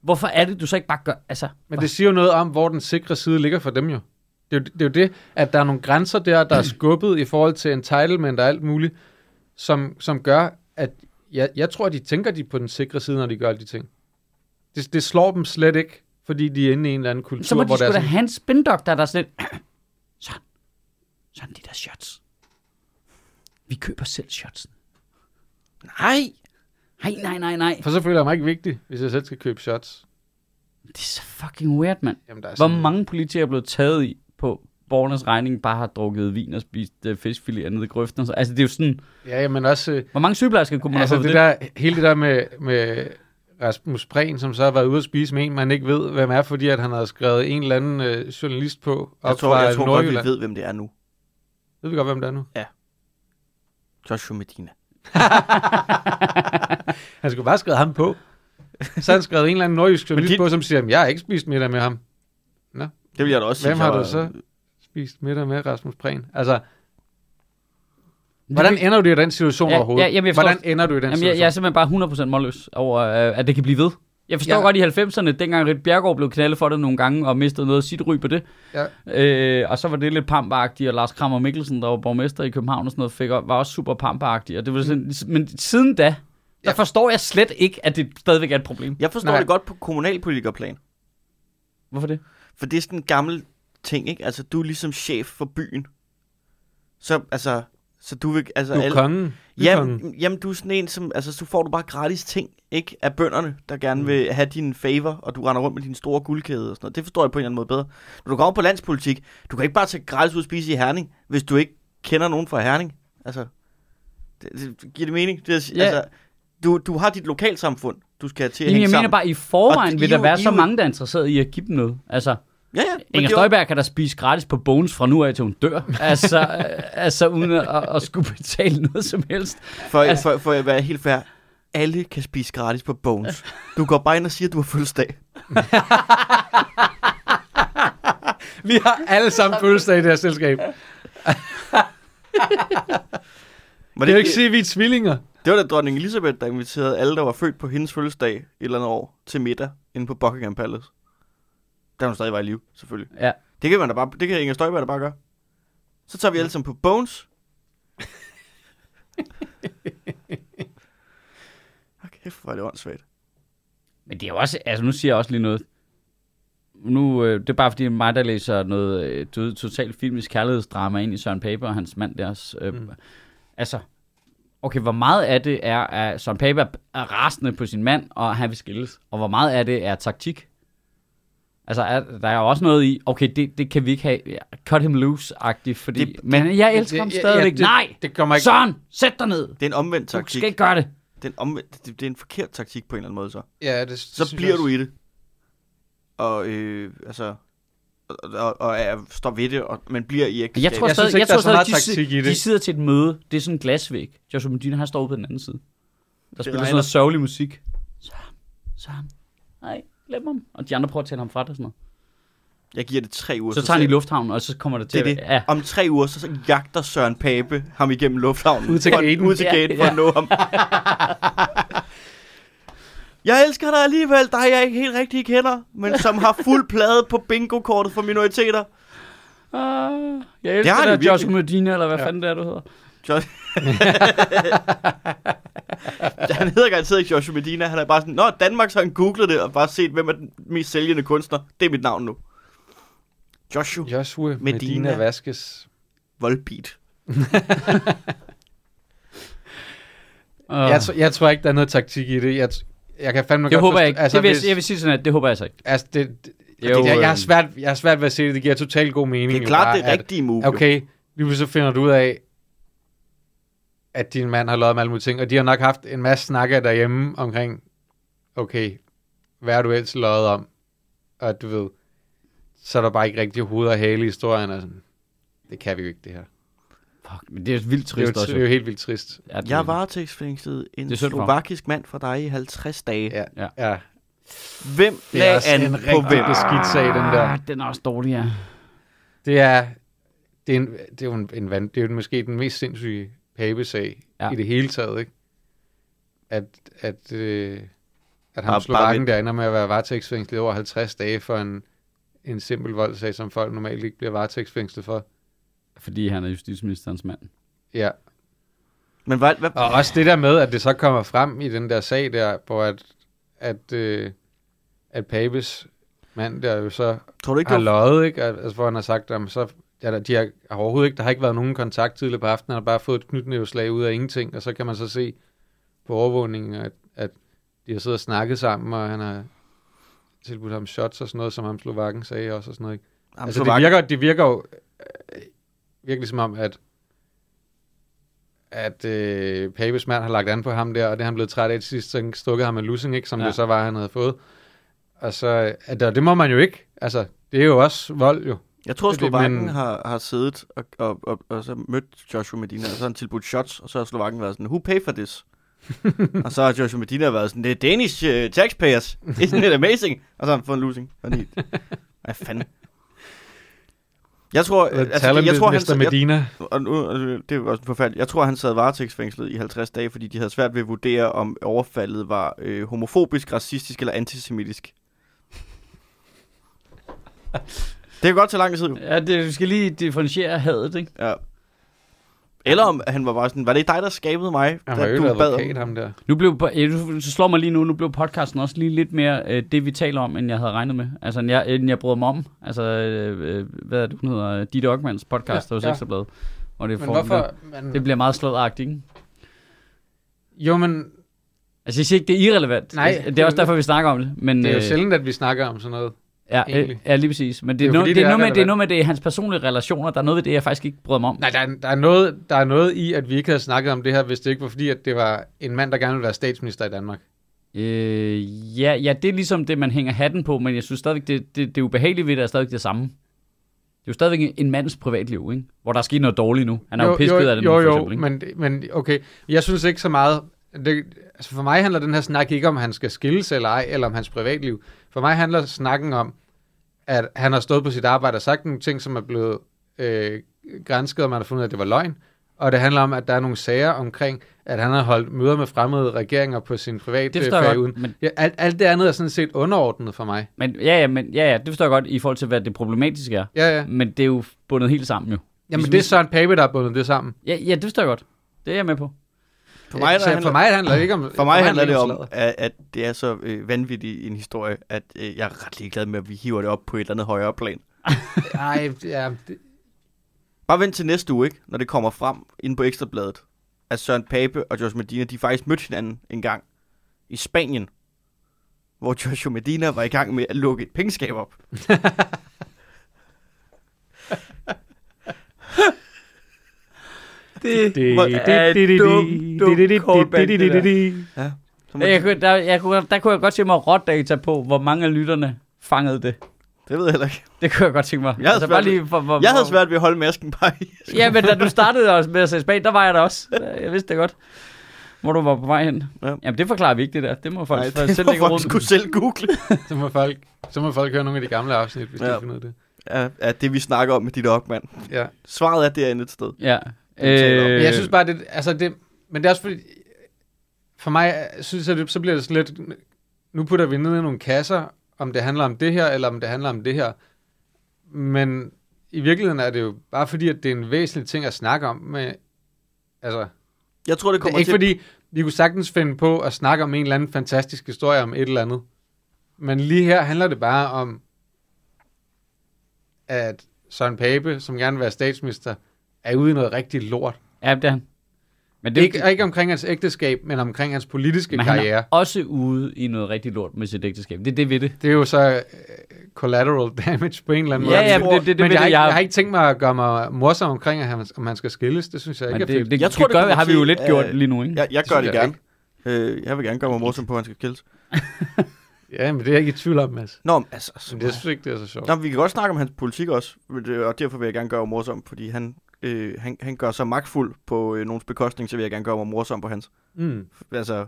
hvorfor er det, du så ikke bare gør... Altså, Men det siger jo noget om, hvor den sikre side ligger for dem jo. Det er jo det, er jo det at der er nogle grænser der, der er skubbet i forhold til entitlement og alt muligt, som, som gør, at jeg, jeg tror, de tænker de er på den sikre side, når de gør alle de ting. Det, det slår dem slet ikke, fordi de er inde i en eller anden kultur, så må de hvor sgu der er da have en spindoktor, der er sådan lidt... (clears throat) Sådan. Sådan de der shots. Vi køber selv shotsen. Nej! Nej, nej, nej, nej. For så føler jeg mig ikke vigtig, hvis jeg selv skal købe shots. Det er så fucking weird, mand. Jamen, der er Hvor sådan, mange politikere er blevet taget i på borgernes regning, bare har drukket vin og spist uh, fiskfilet nede i grøften. så- Altså, det er jo sådan... Ja, men også... Øh, Hvor mange sygeplejersker kunne man altså, have det der, hele det der med, med Rasmus Prehn, som så har været ude at spise med en, man ikke ved, hvem er, fordi at han har skrevet en eller anden øh, journalist på Jeg op tror, fra jeg tror godt, vi ved, hvem det er nu. Ved vi godt, hvem det er nu? Joshua Medina. (laughs) Han skulle bare skrevet ham på. Så har han skrevet en eller anden nordjysk journalist på, som siger, jeg har ikke spist middag med ham. Det vil jeg da også Hvem sige. har jeg du så? Spist middag med Rasmus Prehn. Altså, hvordan ender du i den situation Ja, overhovedet? ja, jamen, jeg forstår- hvordan ender du i den Jamen, jeg, situation? jeg er simpelthen bare 100% målløs over, øh, at det kan blive ved. Jeg forstår Ja. godt i 90'erne, dengang Rit Bjergård blev knaldet for det nogle gange, og mistede noget af sit ry på det. Ja. Øh, og så var det lidt pampagtigt, og Lars Krammer Mikkelsen, der var borgmester i København og sådan noget, fik, var også super pampagtigt. Og det var sådan, men siden da, der Ja. forstår jeg slet ikke, at det stadigvæk er et problem. Jeg forstår Nej. det godt på kommunalpolitikerplan. Hvorfor det? For det er sådan en gammel ting, ikke? Altså, du er ligesom chef for byen. Så, altså, så du vil... Altså, Du er alle- kongen. Du er kongen. Jamen, jamen, du er sådan en, som... Altså, så får du bare gratis ting, ikke? Af bønderne, der gerne mm. vil have din favor, og du render rundt med din store guldkæde og sådan noget. Det forstår jeg på en eller anden måde bedre. Når du kommer på landspolitik, du kan ikke bare tage gratis ud og spise i Herning, hvis du ikke kender nogen fra Herning. Altså, det, det, giver det mening? Det, Ja. altså, du, du har dit lokalsamfund, du skal til at Jamen, hænge jeg mener sammen. bare, i forvejen Og vil I der jo- være I så jo- mange, der er interesseret i at give dem noget. Altså, Ja, ja. men Inger det er Støjberg kan da spise gratis på Bones fra nu af til hun dør. altså, øh, altså uden at, at, skulle betale noget som helst. For, Altså- for, for at være helt fair, alle kan spise gratis på Bones. Du går bare ind og siger, at du har fødselsdag. (laughs) Vi har alle sammen fødselsdag i det her selskab. Var Det er jo ikke sige, at vi er tvillinger. det var da dronning Elisabeth, der inviterede alle, der var født på hendes fødselsdag et eller andet år, til middag inde på Buckingham Palace. Da hun stadig var i live, selvfølgelig. Ja. Det kan, man da bare, det kan Inger Støjberg da bare gøre. Så tager vi alle sammen på Bones. (laughs) Okay, hvor er det åndssvagt. Men det er jo også, altså nu siger jeg også lige noget. Nu, øh, det er bare fordi mig, der læser noget øh, totalt filmisk kærlighedsdrama ind i Søren Pape og hans mand deres. Øh, mm. Altså, okay, hvor meget af det er, at Søren Pape er, er rasende på sin mand, og han vil skilles? Og hvor meget af det er taktik? Altså, er, der er jo også noget i, okay, det, det kan vi ikke have, ja, cut him loose-agtigt, fordi, Det- det, men jeg elsker det- ham stadigvæk. ja, det- Nej, Det kommer ikke... Søren, sæt dig ned. Det er en omvendt Du taktik. skal ikke gøre det. Det, er en omvendt, det, det er en forkert taktik på en eller anden måde så. Ja, det, det Så bliver jeg du i det. Og øh, altså... Og, og, og er, står ved det, og, men bliver i ægteskabet. Jeg tror Jeg synes stadig, ikke, jeg der tror så stadig meget de, taktik i det. de sidder til et møde. Det er sådan en glasvæg. Joshua Medina, han står ude på den anden side. Der spiller sådan noget sørgelig musik. Søren, Søren. Nej, glem ham. Og de andre prøver at tale ham fra det og sådan noget. Jeg giver det tre uger. Så tager han i lufthavnen, og så kommer det til Det det. at... Ja. Om tre uger, så, så jagter Søren Pape ham igennem lufthavnen. Ud til For- gaten. Ud til Ja, gaten for ja. at nå ham. (laughs) Jeg elsker dig alligevel, dig jeg ikke helt rigtig kender, men som har fuld plade på bingo-kortet for minoriteter. Uh, jeg elsker Joshua virkelig. Medina, eller hvad Ja. fanden det er, du hedder. Josh... (laughs) han hedder garanteret ikke Joshua Medina. Han er bare sådan, Nå, Danmark, så har han googlet det og bare set, hvem er den mest sælgende kunstner. Det er mit navn nu. Joshua Joshua Medina, Medina. Vasquez. Volbeat. (laughs) Jeg, tr- jeg tror ikke, der er noget taktik i det. Jeg, t- jeg kan fandme det godt håber jeg ikke. Altså, det vil, hvis, jeg, vil sige sådan, at det håber jeg altså ikke. Altså, det, det, Jo, det, jeg, jeg, har øhm. svært, jeg har svært ved at se det. Det giver totalt god mening. Det er klart bare, det rigtige move. Okay, lige så finder du ud af, at din mand har lavet med alle mulige ting, og de har nok haft en masse snakker derhjemme omkring, okay, hvad er du ellers løjet om? Og du ved, så er der bare ikke rigtig hoved og hale i historien, og sådan, det kan vi jo ikke, det her. Fuck, men det er vildt Det er, trist jo, også. det er jo helt vildt trist. Ja, det, Jeg har varetægtsfængslet en er for slovakisk mand fra dig i 50 dage. Ja, Ja. ja. Hvem er lagde an en på hvem? beskidt sag, den der. Ah, den er også dårlig, ja. Det er, det er, en, det er jo en, en det er jo måske den mest sindssyge pabesag Ja. i det hele taget, ikke? At, at, øh, at Bare- ham Slovakken bare der ender med at være varetægtsfængslet over 50 dage for en, en simpel voldsag, som folk normalt ikke bliver varetægtsfængslet for. Fordi han er justitsministerens mand. Ja. Men hvad, hvad, Og også det der med, at det så kommer frem i den der sag der, hvor at, at, øh, at Pabes mand der jo så tror du ikke, har var, løjet, ikke? Altså, hvor han har sagt, at så, ja, der- de har, har overhovedet ikke, der har ikke været nogen kontakt tidligere på aftenen, han har bare fået et knytnæveslag ud af ingenting, og så kan man så se på overvågningen, at, at de har siddet og snakket sammen, og han har tilbudt ham shots og sådan noget, som ham Slovakken sagde også og sådan noget. Ikke? Jamen, Altså, det virker, det virker jo øh, virkelig som om, at at øh, Pabes mand har lagt an på ham der, og det er han blevet træt af til sidst, så stukket ham med lussing, ikke, som Ja. det så var, han havde fået. Og så, at det, det må man jo ikke. Altså, det er jo også vold, jo. Jeg tror, Det det, Slovakken men- har, har siddet og, og, og, og, så mødt Joshua Medina, og så har han tilbudt shots, og så har Slovakken været sådan, who pay for this? (laughs) og så har Joshua Medina været sådan, det er Danish uh, taxpayers, isn't it amazing? Og så har han fået en losing. Hvad fanden? Jeg tror, altså, Talent jeg tror, han, jeg, Medina. og nu, altså, det er jo også forfærdeligt. Jeg tror, han sad varetægtsfængslet i 50 dage, fordi de havde svært ved at vurdere, om overfaldet var øh, homofobisk, racistisk eller antisemitisk. (laughs) det kan godt tage lang tid. Ja, det, du skal lige differentiere hadet, ikke? Ja. Eller om han var bare sådan, var det dig, der skabede mig, Han var jo advokat, ham der. Nu blev, du slår mig lige nu, nu blev podcasten også lige lidt mere øh, det, vi taler om, end jeg havde regnet med. Altså, end jeg, end jeg brød mig om. Altså, øh, øh, hvad er det, hun hedder? Ditte Ockmans podcast, Ja, ja, hos ja. Og det, Men hvorfor? Det, Men, det bliver meget slådagtigt, ikke? jo, men Altså, jeg siger ikke, det er irrelevant. Nej, det er også derfor, vi snakker om det. Men, det er jo øh, sjældent, at vi snakker om sådan noget. Ja, øh, egentlig. ja, lige præcis. Men det, er no, det, det er noget med, det er noget med det, hans personlige relationer. Der er noget ved det, jeg faktisk ikke brød mig om. Nej, der er, der, er noget, der er noget i, at vi ikke havde snakket om det her, hvis det ikke var fordi, at det var en mand, der gerne ville være statsminister i Danmark. Øh, ja, ja, det er ligesom det, man hænger hatten på, men jeg synes stadigvæk, det, det, det ubehagelige ved det er stadigvæk det samme. Det er jo stadigvæk en mands privatliv, ikke? Hvor der er sket noget dårligt nu. Han er jo, jo pisket af det jo, nu, for jo, eksempel, men, men okay. Jeg synes ikke så meget... Det, altså for mig handler den her snak ikke om, han skal skilles eller ej, eller om hans privatliv. For mig handler snakken om, at han har stået på sit arbejde og sagt nogle ting, som er blevet øh, grænsket, og man har fundet, at det var løgn. og det handler om, at der er nogle sager omkring, at han har holdt møder med fremmede regeringer på sin private Det godt, uden. men, Ja, alt, alt det andet er sådan set underordnet for mig. men, ja, ja, men, ja, ja, det forstår jeg godt i forhold til, hvad det problematiske er. Ja, ja. Men det er jo bundet helt sammen jo. Jamen, Hvis det er Søren Pape, der har bundet det sammen. Ja, ja, det forstår jeg godt. Det er jeg med på. For mig, der handler, for mig handler det ikke om... for mig handler det om, at, at det er så øh, vanvittig en historie, at øh, jeg er ret ligeglad med, at vi hiver det op på et eller andet højere plan. (laughs) Ej, ja, det, Bare vent til næste uge, ikke? når det kommer frem inde på Ekstrabladet, at Søren Pape og Joshua Medina, de faktisk mødte hinanden en gang i Spanien, hvor Joshua Medina var i gang med at lukke et pengeskab op. (laughs) Det, det, Hvor- er det, det, dum, dum det, det, callback, det, det det, der. det, det. Må- jeg, kunne- der, jeg kunne, der kunne jeg godt se mig rådata på, hvor mange af lytterne fangede det. Det ved jeg heller ikke. Det kunne jeg godt tænke mig. Jeg havde altså, svært bare lige for, hvor, Jeg havde svært ved at holde masken bare i. Ja, men da du startede også med at se Spanien, der var jeg der også. Jeg vidste det godt. Hvor du var på vej hen. Ja. Jamen, det forklarer vi ikke, det der. Det må folk Nej, det selv må lægge folk rundt. skulle selv google. (laughs) Så må folk, så må folk høre nogle af de gamle afsnit, hvis ja. Ja. de finder ud af det. Ja, at det vi snakker om med dit opmand. Ja. Svaret er derinde et sted. Ja. Øh, Men jeg synes bare, det, altså det, men det er også fordi, for mig, synes jeg, det, så bliver det sådan lidt, nu putter vi ned i nogle kasser, om det handler om det her, eller om det handler om det her. Men i virkeligheden er det jo bare fordi, at det er en væsentlig ting at snakke om. Med, altså, Jeg tror, det det er kommer ikke til... fordi, vi kunne sagtens finde på at snakke om en eller anden fantastisk historie om et eller andet. Men lige her handler det bare om, at Søren Pape, som gerne vil være statsminister, er ude i noget rigtig lort. Ja, det er han. Men Det det, ikke, ikke omkring hans ægteskab, men omkring hans politiske men han karriere. er også ude i noget rigtig lort med sit ægteskab. Det er det ved det. Det er jo så uh, collateral (laughs) damage på en eller anden Ja, måde. ja, men det, det, det men jeg, har det. ikke, Jeg, jeg har ikke tænkt mig at gøre mig morsom omkring, at han, om han skal skilles. Det synes jeg men ikke er det, fedt. det, Jeg det, tror, det gør, kommer har vi jo lidt gjort øh, lige nu, ikke? Jeg, jeg gør det gerne. Øh, jeg vil gerne gøre mig morsom på, at han skal kildes. (laughs) Ja, men det er jeg ikke i tvivl om, Mads. Nå, men altså... Så, Men det, jeg synes ikke, det er så sjovt. Nå, vi kan godt snakke om hans politik også, det- og derfor vil jeg gerne gøre mig morsom, fordi han, øh, han, han gør sig magtfuld på øh, nogens bekostning, så vil jeg gerne gøre mig morsom på hans. Mm. Altså,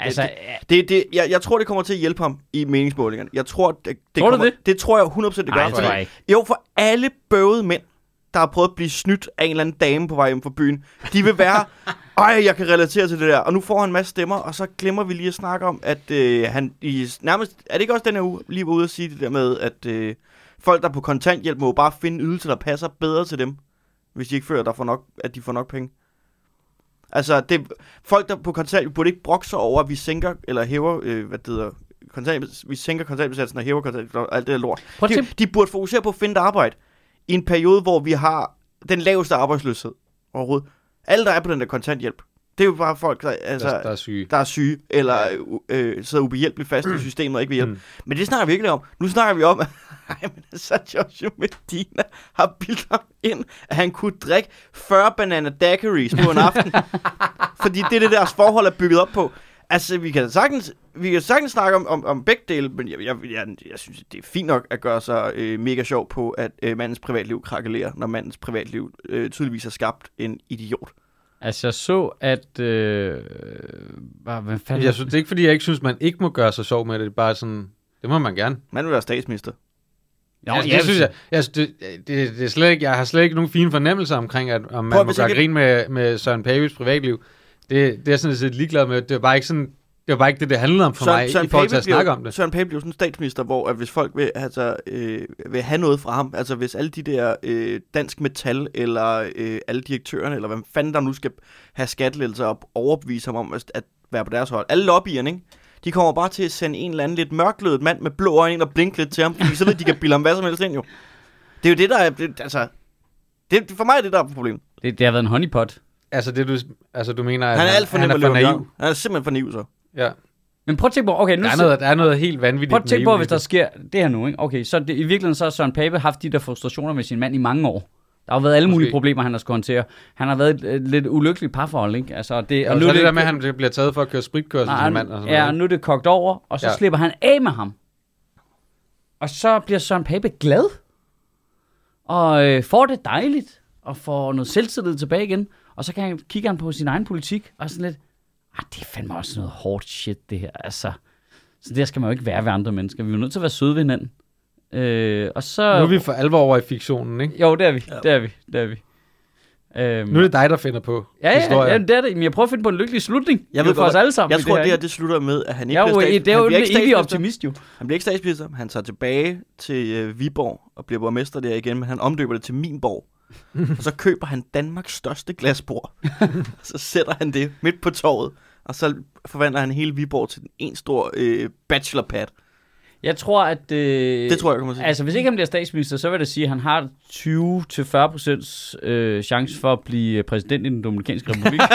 Altså, det- det, det, jeg, jeg tror, det kommer til at hjælpe ham i meningsmålingerne. Jeg tror, det, det Tror kommer, det? Det tror jeg 100% det gør. nej, det fordi- ikke. Jo, for alle bøvede mænd, der har prøvet at blive snydt af en eller anden dame på vej hjem fra byen, de vil være, (laughs) ej, jeg kan relatere til det der. Og nu får han en masse stemmer, og så glemmer vi lige at snakke om, at øh, han i, nærmest, er det ikke også den her uge, lige var ude at sige det der med, at øh, folk, der er på kontanthjælp, må jo bare finde ydelser, der passer bedre til dem, hvis de ikke føler, der får nok, at de får nok penge. Altså, det, folk, der er på kontanthjælp, burde ikke brokke sig over, at vi sænker, eller hæver, øh, hvad det hedder, kontanthjælp, vi sænker kontanthjælpssatsen og hæver kontanthjælp, og alt det der lort. De, de burde fokusere på at finde et arbejde i en periode, hvor vi har den laveste arbejdsløshed overhovedet. Alle, der er på den der kontanthjælp, det er jo bare folk, der, altså, der, der er syge. der er syge, eller øh, øh, sidder ubehjælpeligt fast i systemet og ikke vil hjælpe. Mm. Men det snakker vi ikke om. Nu snakker vi om, at (laughs) ej, men altså, Joshua Medina har bildt ham ind, at han kunne drikke 40 banana daiquiris på en aften. fordi det er det, deres forhold er bygget op på. Altså, vi kan sagtens, vi kan sagtens snakke om, om, om begge dele, men jeg, jeg, jeg, jeg synes, det er fint nok at gøre sig øh, mega sjov på, at øh, mandens privatliv krakelerer, når mandens privatliv øh, tydeligvis har skabt en idiot. Altså jeg så, at... Øh, hvad, fanden? Jeg synes, det er ikke, fordi jeg ikke synes, man ikke må gøre sig sjov med det. Det er bare sådan, det må man gerne. Man vil være statsminister. Jo, altså, jeg det synes jeg, synes, det, det, det er slet ikke, jeg har slet ikke nogen fine fornemmelser omkring, at om man Prøv, må jeg gøre kan- grin med, med Søren Papes privatliv. Det, det er jeg sådan set ligeglad med. Det var bare ikke sådan, det var bare ikke det, det handlede om for mig, i forhold til at snakke om det. Søren Pape bliver sådan en statsminister, hvor at hvis folk vil, altså, øh, vil have noget fra ham, altså hvis alle de der øh, dansk metal, eller øh, alle direktørerne, eller hvad fanden der nu skal have skattelettelser og overbevise ham om at, at være på deres hold, alle lobbyerne, ikke? De kommer bare til at sende en eller anden lidt mørklødet mand med blå øjne og blinke lidt til ham, fordi så ved de, kan bilde ham hvad som helst ind, jo. Det er jo det, der er, det, altså, det, for mig er det, der er problemet. Det, det har været en honeypot. Altså, det, du, altså, du mener, at Han er alt for han er at for naiv. Han er simpelthen for naiv, så. Ja. Men prøv at tænke på, okay, nu Der er, noget, der er noget helt vanvittigt Prøv at tænke på, hvis der det. sker det her nu, ikke? Okay, så det, i virkeligheden så har Søren Pape haft de der frustrationer med sin mand i mange år. Der har været alle Måske. mulige problemer, han har skulle håndtere. Han har været et, et lidt ulykkeligt parforhold, ikke? Altså, det, Og, og så er det der med, at han bliver taget for at køre spritkørsel Nej, som mand. Og sådan ja, noget. nu er det kogt over, og så ja. Ja. slipper han af med ham. Og så bliver Søren Pape glad, og øh, får det dejligt, og får noget selvtillid tilbage igen. Og så kan han, kigger han på sin egen politik, og sådan lidt, ah, det er fandme også noget hårdt shit, det her. Altså, så der skal man jo ikke være ved andre mennesker. Vi er jo nødt til at være søde ved hinanden. Øh, og så... Nu er vi for alvor over i fiktionen, ikke? Jo, det er vi. Ja. Det er vi. Det er vi. Øhm, Nu er det dig, der finder på ja, ja, historier. ja, det er det. Men jeg prøver at finde på en lykkelig slutning. Jeg Det er ved for os godt, alle sammen. Jeg tror, det her, her det slutter med, at han ikke jo, bliver, stats- det er jo en evig statsminister. optimist jo. Han bliver ikke statsminister. Han tager tilbage til øh, Viborg og bliver borgmester der igen, men han omdøber det til Min Borg. (laughs) og så køber han Danmarks største glasbord. (laughs) så sætter han det midt på torvet, og så forvandler han hele Viborg til en stor øh, bachelorpad. Jeg tror, at... Øh, Det tror jeg kommer til. Altså, hvis ikke han bliver statsminister, så vil det sige, at han har 20-40% øh, chance for at blive præsident i den Dominikanske Republik. (laughs)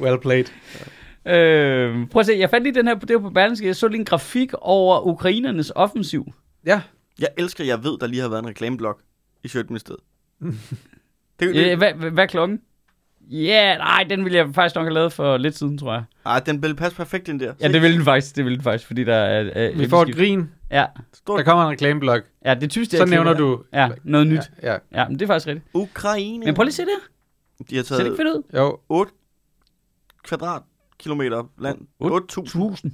Well played. øh, prøv at se, jeg fandt lige den her, det var på Berlingske, jeg så lige en grafik over ukrainernes offensiv. Ja, Jeg elsker, jeg ved, der lige har været en reklameblok i Sjøtministeriet. (laughs) det, det, Øh, hvad, hvad, hvad er klokken? Ja, yeah, nej, den ville jeg faktisk nok have lavet for lidt siden, tror jeg. ah, den vil passe perfekt ind der. Ja, det ville den faktisk, det ville den faktisk, fordi der er... er vi får et grin. Ja, Stort Der kommer en reklameblok. ja, det er typisk, det Så nævner du... Ja, noget nyt. Ja, ja. Ja, men det er faktisk rigtigt. Ukraine. Men prøv lige at se det her. De har Ser det ikke taget fedt ud? Jo, 8 kvadratkilometer land. 8.000. 1000.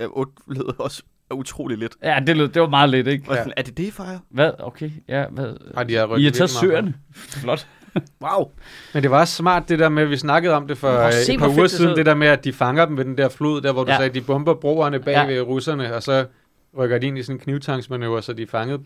Ja, 8 lyder også utrolig lidt. Ja, det, lød, det var meget lidt, ikke? Ja. er det det, fejre? Hvad? Okay, ja, hvad? Ej, de har I har taget søerne. Flot. (laughs) Wow. Men det var smart det der med, vi snakkede om det for se, et par uger det siden, ud. det der med, at de fanger dem ved den der flod, der hvor du Ja. sagde, at de bomber broerne bag Ja. ved russerne, og så rykker de ind i sådan en knivtangsmanøvre, så de er fanget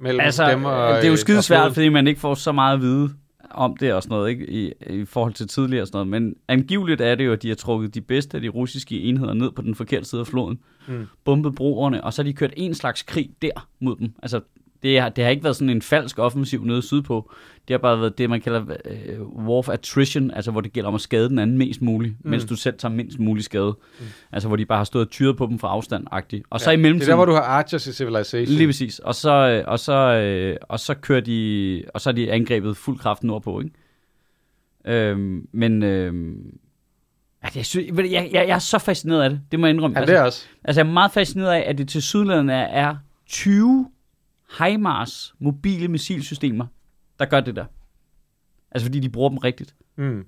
mellem Altså, dem og det er jo øh, skide og svært, floden. fordi man ikke får så meget at vide om det og sådan noget, ikke? I, i forhold til tidligere og sådan noget. Men angiveligt er det jo, at de har trukket de bedste af de russiske enheder ned på den forkerte side af floden, Mm. bombet broerne, og så har de kørt en slags krig der mod dem. Altså, det har, det har ikke været sådan en falsk offensiv nede sydpå. Det har bare været det, man kalder øh, war of attrition, altså hvor det gælder om at skade den anden mest muligt, mm. mens du selv tager mindst mulig skade. Mm. Altså hvor de bare har stået og tyret på dem fra afstand-agtigt. Og så Ja, i Det er mellemtiden... der, hvor du har Archers i Civilization. Lige præcis. Og så, øh, og så, øh, og så kører de, og så er de angrebet fuld kraft nordpå, ikke? Øhm, men, øhm, du, jeg, jeg, jeg er så fascineret af det, det må jeg indrømme. Ja, det er også. altså, altså, jeg er meget fascineret af, at det til sydlandet er, er 20 HIMARS mobile missilsystemer, der gør det der. Altså, fordi de bruger dem rigtigt. Mm.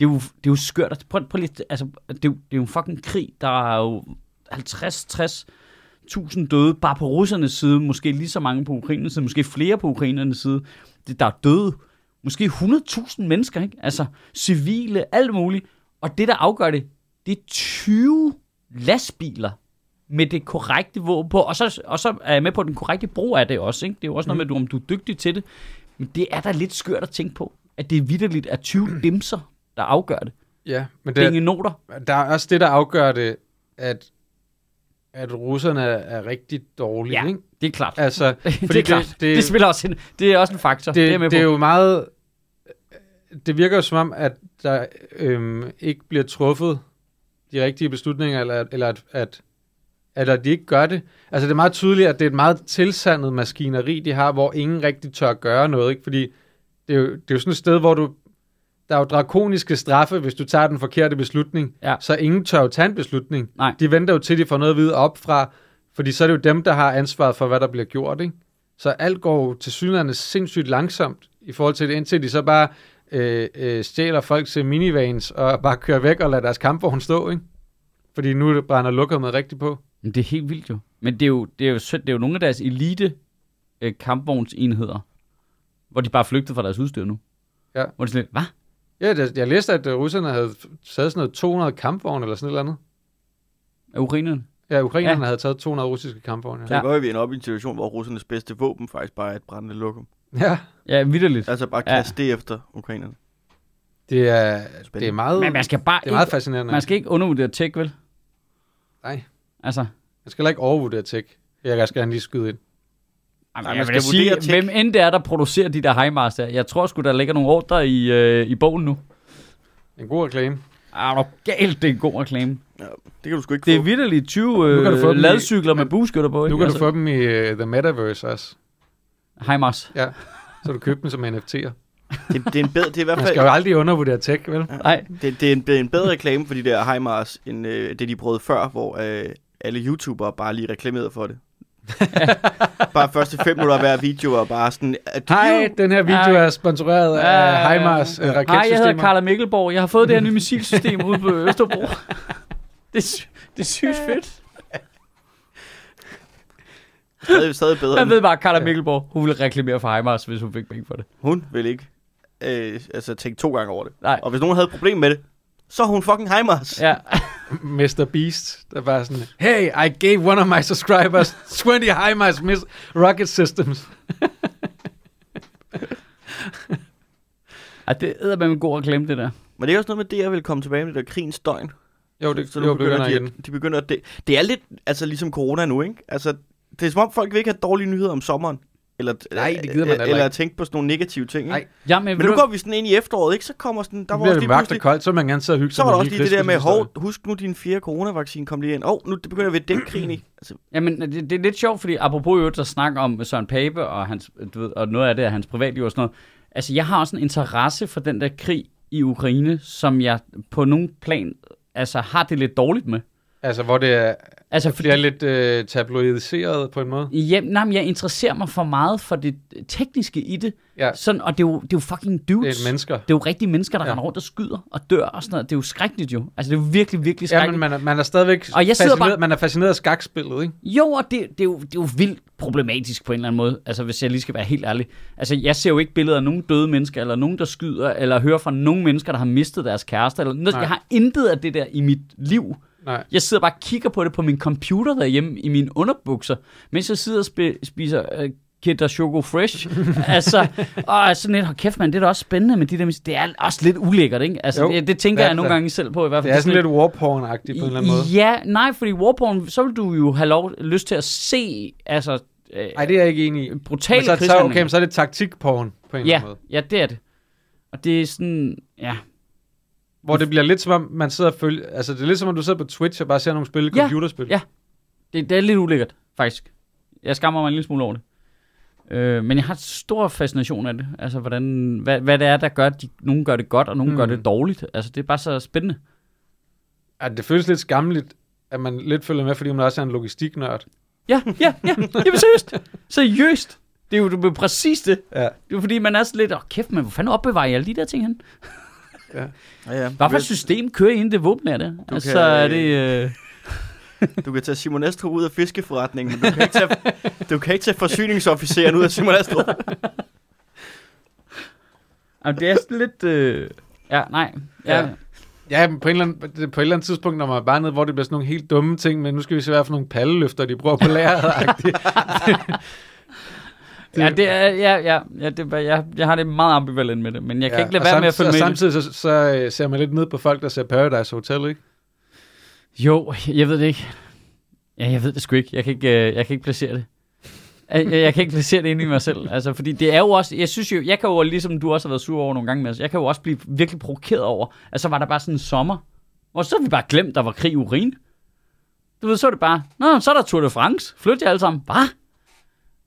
Det er jo, det er jo skørt. Prøv, prøv lige, altså, det, er jo, det er jo en fucking krig. Der er jo 50-60 tusind døde bare på russernes side. Måske lige så mange på ukrainernes side. Måske flere på ukrainernes side. Det, der er døde. Måske 100.000 mennesker, ikke? Altså, civile, alt muligt. Og det, der afgør det, det er 20 lastbiler med det korrekte våben på. Og så, og så er jeg med på, at den korrekte brug af det også. Ikke? Det er jo også noget med, at du, om du er dygtig til det. Men det er da lidt skørt at tænke på, at det er vidderligt er 20 dimser, der afgør det. Ja, men Det er det, noter. der er også det, der afgør det, at, at russerne er, er rigtig dårlige, Ja, ikke? det er klart. Altså, (laughs) det er klart. Det, det, det spiller også en, det er også en faktor. Det, det er det, med det er på. jo meget... Det virker jo som om, at der øhm, ikke bliver truffet de rigtige beslutninger, eller, eller at, at, eller de ikke gør det. Altså det er meget tydeligt, at det er et meget tilsandet maskineri, de har, hvor ingen rigtig tør gøre noget. Ikke? Fordi det er, jo, det er jo sådan et sted, hvor du... Der er jo drakoniske straffe, hvis du tager den forkerte beslutning. Ja. Så ingen tør jo tage en beslutning. Nej. De venter jo til, de får noget at vide op fra, fordi så er det jo dem, der har ansvaret for, hvad der bliver gjort. Ikke? Så alt går jo til synligheden sindssygt langsomt i forhold til det, indtil de så bare øh, øh, stjæler folk til minivans og bare kører væk og lader deres kampvogn stå, ikke? Fordi nu brænder lukket rigtigt på. Men det er helt vildt jo. Men det er jo, det er jo, sødt. det er jo nogle af deres elite øh, kampvognsenheder, hvor de bare flygtede fra deres udstyr nu. Ja. Hvor de sådan lidt, hvad? Ja, det, jeg læste, at øh, russerne havde taget sådan noget 200 kampvogne eller sådan et eller andet. Er ukrainerne? Ja, ukrainerne Ja. ja. havde taget 200 russiske kampvogne. Så Ja. ja. går vi ender op i en situation, hvor russernes bedste våben faktisk bare er et brændende lokum. ja. Ja, vidderligt. Altså bare Ja. kaste det efter ukrainerne. Det er, det er meget, Men man skal bare det er meget ikke, fascinerende. man skal ikke undervurdere tech, vel? Nej, Altså, man skal ikke overvurdere tech. Jeg skal gerne lige skyde ind. Jamen, Nej, jeg man skal sige, vurdere tech. hvem end det er, der producerer de der HIMARS der. Jeg tror sgu, der ligger nogle ordre i, øh, i bogen nu. En god reklame. Ah, du galt, det er en god reklame. Ja, det kan du sgu ikke Det er få. vidderligt 20 Nu kan du få øh, dem i- ladcykler med men bueskytter på, Nu ikke? kan du få dem i uh, The Metaverse også. HIMARS. Ja, så du køber dem som NFT'er. Det, det, er en bedre, det er i hvert Man fald skal jo aldrig undervurdere tech, vel? Nej, det, det, er en, det er en bedre reklame for de der HIMARS, end øh, det, de prøvede før, hvor øh, alle YouTubere bare lige reklamerede for det. (laughs) bare første fem minutter af hver video og bare sådan... Hej, den her video Hej. er sponsoreret af HIMARS øh, Hej, jeg hedder raketsystemer. Carla Mikkelborg. Jeg har fået det her nye missilsystem ude på Østerbro. det, er, sy- det er sygt fedt. Stadig, stadig bedre. Jeg ved bare, Carla Mikkelborg, hun ville reklamere for Heimars, hvis hun fik penge for det. Hun vil ikke øh, altså, tænke to gange over det. Nej. Og hvis nogen havde et problem med det, så hun fucking Heimers. Ja. (laughs) Mr. Beast, der bare sådan, hey, I gave one of my subscribers 20 HIMARS mis- rocket systems. Ej, det er med en god reklame, det der. Men det er også noget med det, jeg vil komme tilbage med, det der krigens døgn. Jo, det, så jo, begynder begynder de, igen. at- de begynder at det, det er lidt altså ligesom corona nu, ikke? Altså, det er som om folk vil ikke have dårlige nyheder om sommeren. Eller, Nej, det gider man Eller ikke. at tænke på sådan nogle negative ting, ikke? Nej. Ja, men, Men nu du- går vi sådan ind i efteråret, ikke? Så kommer sådan, der var også det lige mørkt og koldt, så vil man gerne sidde og hygge så sig var der også lige det der med, hov, husk nu din fjerde coronavaccine kom lige ind. Åh, oh, nu det begynder vi at dække krigen i. Altså, (clears throat) Jamen, det, det er lidt sjovt, fordi apropos jo, der snakker om Søren Pape og, hans, du ved, og noget af det er hans privatliv og sådan noget. Altså, jeg har også en interesse for den der krig i Ukraine, som jeg på nogen plan altså, har det lidt dårligt med. Altså, hvor det er, Altså, fordi det er lidt øh, tabloidiseret på en måde. Ja, nej, men jeg interesserer mig for meget for det tekniske i det. Ja, Sådan, og det er, jo, det er jo fucking dudes. det er mennesker. Det er jo rigtige mennesker, der Ja. ja. render rundt og skyder og dør og sådan noget. Det er jo skrækkeligt jo. Altså, det er jo virkelig, virkelig Ja, skrækkeligt. men man er, man er stadigvæk Og jeg fascineret, bare- man er fascineret af skakspillet, ikke? Jo, og det, det, er jo, det er jo vildt problematisk på en eller anden måde, altså hvis jeg lige skal være helt ærlig. Altså jeg ser jo ikke billeder af nogen døde mennesker, eller nogen, der skyder, eller hører fra nogen mennesker, der har mistet deres kæreste. Eller noget. Jeg har intet af det der i mit liv. Nej. Jeg sidder bare og kigger på det på min computer derhjemme i mine underbukser, mens jeg sidder og spi- spiser øh, Kinder Choco Fresh. (laughs) altså, og sådan lidt, hold kæft mand, det er da også spændende med de der, det er også lidt ulækkert, ikke? Altså, Jo, det, det tænker det er jeg nogle gange selv på i hvert fald. Det er sådan lidt warporn-agtigt på en eller anden måde. Ja, nej, fordi Warporn, så vil du jo have lov, lyst til at se, altså, øh, Nej, det er jeg ikke enig i. brutale Men så, så, okay, men så er det taktikporn på en eller ja, anden måde. ja, det er det. Og det er sådan, ja. Hvor det bliver lidt som om, man sidder og følger... Altså, det er lidt som om, du sidder på Twitch og bare ser nogle spille Ja, computerspil. ja. Det, det er lidt ulækkert, faktisk. Jeg skammer mig en lille smule over det. Øh, men jeg har stor fascination af det. Altså, hvordan, hvad, hvad det er, der gør, at de, nogen gør det godt, og nogen Hmm. gør det dårligt. Altså, det er bare så spændende. Ja, det føles lidt skammeligt, at man lidt følger med, fordi man også er en logistiknørd. Ja, ja, ja. Jamen seriøst. Seriøst. Det er jo, det er præcis det. Ja. Det er fordi, man er sådan lidt, åh oh, kæft, men hvor fanden opbevarer jeg alle de der ting hen? Ja, ja. Hvad for et system kører I ind det våben er det? Du altså, kan, er det... Øh... Du kan tage Simon Astrup ud af fiskeforretningen, men du kan ikke tage, (laughs) du kan ikke tage forsyningsofficeren ud af Simon Astrup. Jamen, det er sådan lidt... Øh... Ja, nej. Ja. Ja. Ja, men på, en eller anden, på et eller andet tidspunkt, når man er bare nede, hvor det bliver sådan nogle helt dumme ting, men nu skal vi se, hvad for nogle palleløfter, de bruger på (laughs) lageret. Ja, det er, ja, ja, ja det, jeg, jeg har det meget ambivalent med det, men jeg kan ikke lade være med at følge med det. samtidig så, så øh, ser man lidt ned på folk, der ser Paradise Hotel, ikke? Jo, jeg ved det ikke. Ja, jeg ved det sgu ikke. Jeg kan ikke, øh, jeg kan ikke placere det. Jeg, jeg, kan ikke placere det inde i mig selv. Altså, fordi det er jo også, jeg synes jo, jeg kan jo, ligesom du også har været sur over nogle gange med os, jeg kan jo også blive virkelig provokeret over, at så var der bare sådan en sommer, og så har vi bare glemt, der var krig i urin. Du ved, så er det bare, nå, så er der Tour de France. Flyt jer alle sammen. Hvad?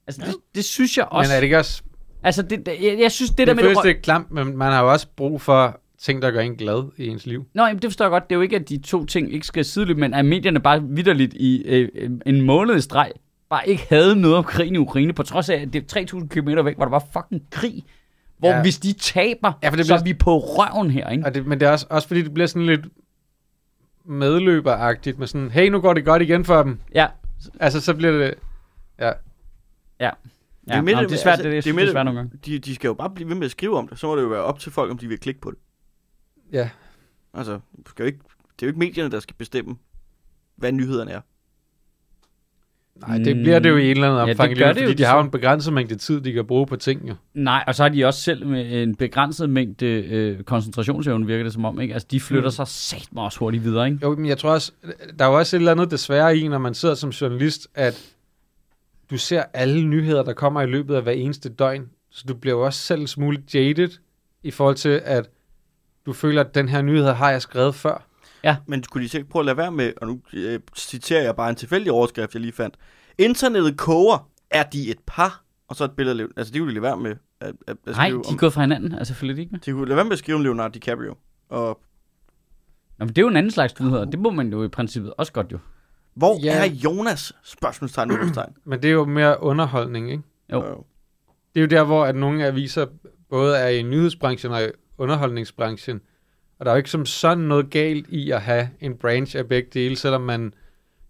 Altså, det, det synes jeg også. Men er det ikke også... Altså, det, jeg, jeg synes, det, Det, der det med... føles det klamt, men man har jo også brug for ting, der gør en glad i ens liv. Nå, jamen, det forstår jeg godt. Det er jo ikke, at de to ting ikke skal sideløbe, men at medierne bare vidderligt i øh, øh, en måned i streg bare ikke havde noget om krigen i Ukraine, på trods af, at det er 3.000 km væk, hvor der var fucking krig. Hvor Ja. hvis de taber, Ja, for det så bliver- er vi på røven her, ikke? Og det, men det er også, også fordi, det bliver sådan lidt medløberagtigt med sådan, hey, nu går det godt igen for dem. Ja, Altså, så bliver det... Ja, ja. Det er Ja, nå, det- det er svært, altså, det, det, det er det, med er det- svært nogle gange. De, de skal jo bare blive ved med at skrive om det. Så må det jo være op til folk, om de vil klikke på det. ja. Altså, skal jo ikke, det er jo ikke medierne, der skal bestemme, hvad nyhederne er. Nej, det bliver det jo i et eller andet Ja, det omfang, gør ja, det fordi jo de har jo en begrænset mængde tid, de kan bruge på ting, jo. Nej, og så har de også selv med en begrænset mængde øh, koncentrationsevne, virker det som om, ikke? Altså, de flytter Mm. sig satme også hurtigt videre, ikke? Jo, men jeg tror også, der er jo også et eller andet desværre i, når man sidder som journalist, at du ser alle nyheder, der kommer i løbet af hver eneste døgn. Så du bliver jo også selv en smule jaded i forhold til, at du føler, at den her nyhed har jeg skrevet før. Men skulle de sikkert prøve at lade være med, og nu øh, citerer jeg bare en tilfældig overskrift, jeg lige fandt. Internettet koger, er de et par? Og så et billede af Altså, de kunne de lade være med at, at, at Nej, de er om... gået fra hinanden, altså selvfølgelig ikke med. De kunne lade være med at skrive om Leonardo DiCaprio. Og Nå, men det er jo en anden slags nyheder. Det må man jo i princippet også godt jo. Hvor Ja. er Jonas? Spørgsmålstegn, udrusttegn. (clears throat) Men det er jo mere underholdning, ikke? Jo. Det er jo der, hvor at nogle aviser både er i nyhedsbranchen og i underholdningsbranchen. Og der er jo ikke som sådan noget galt i at have en branch af begge dele, selvom man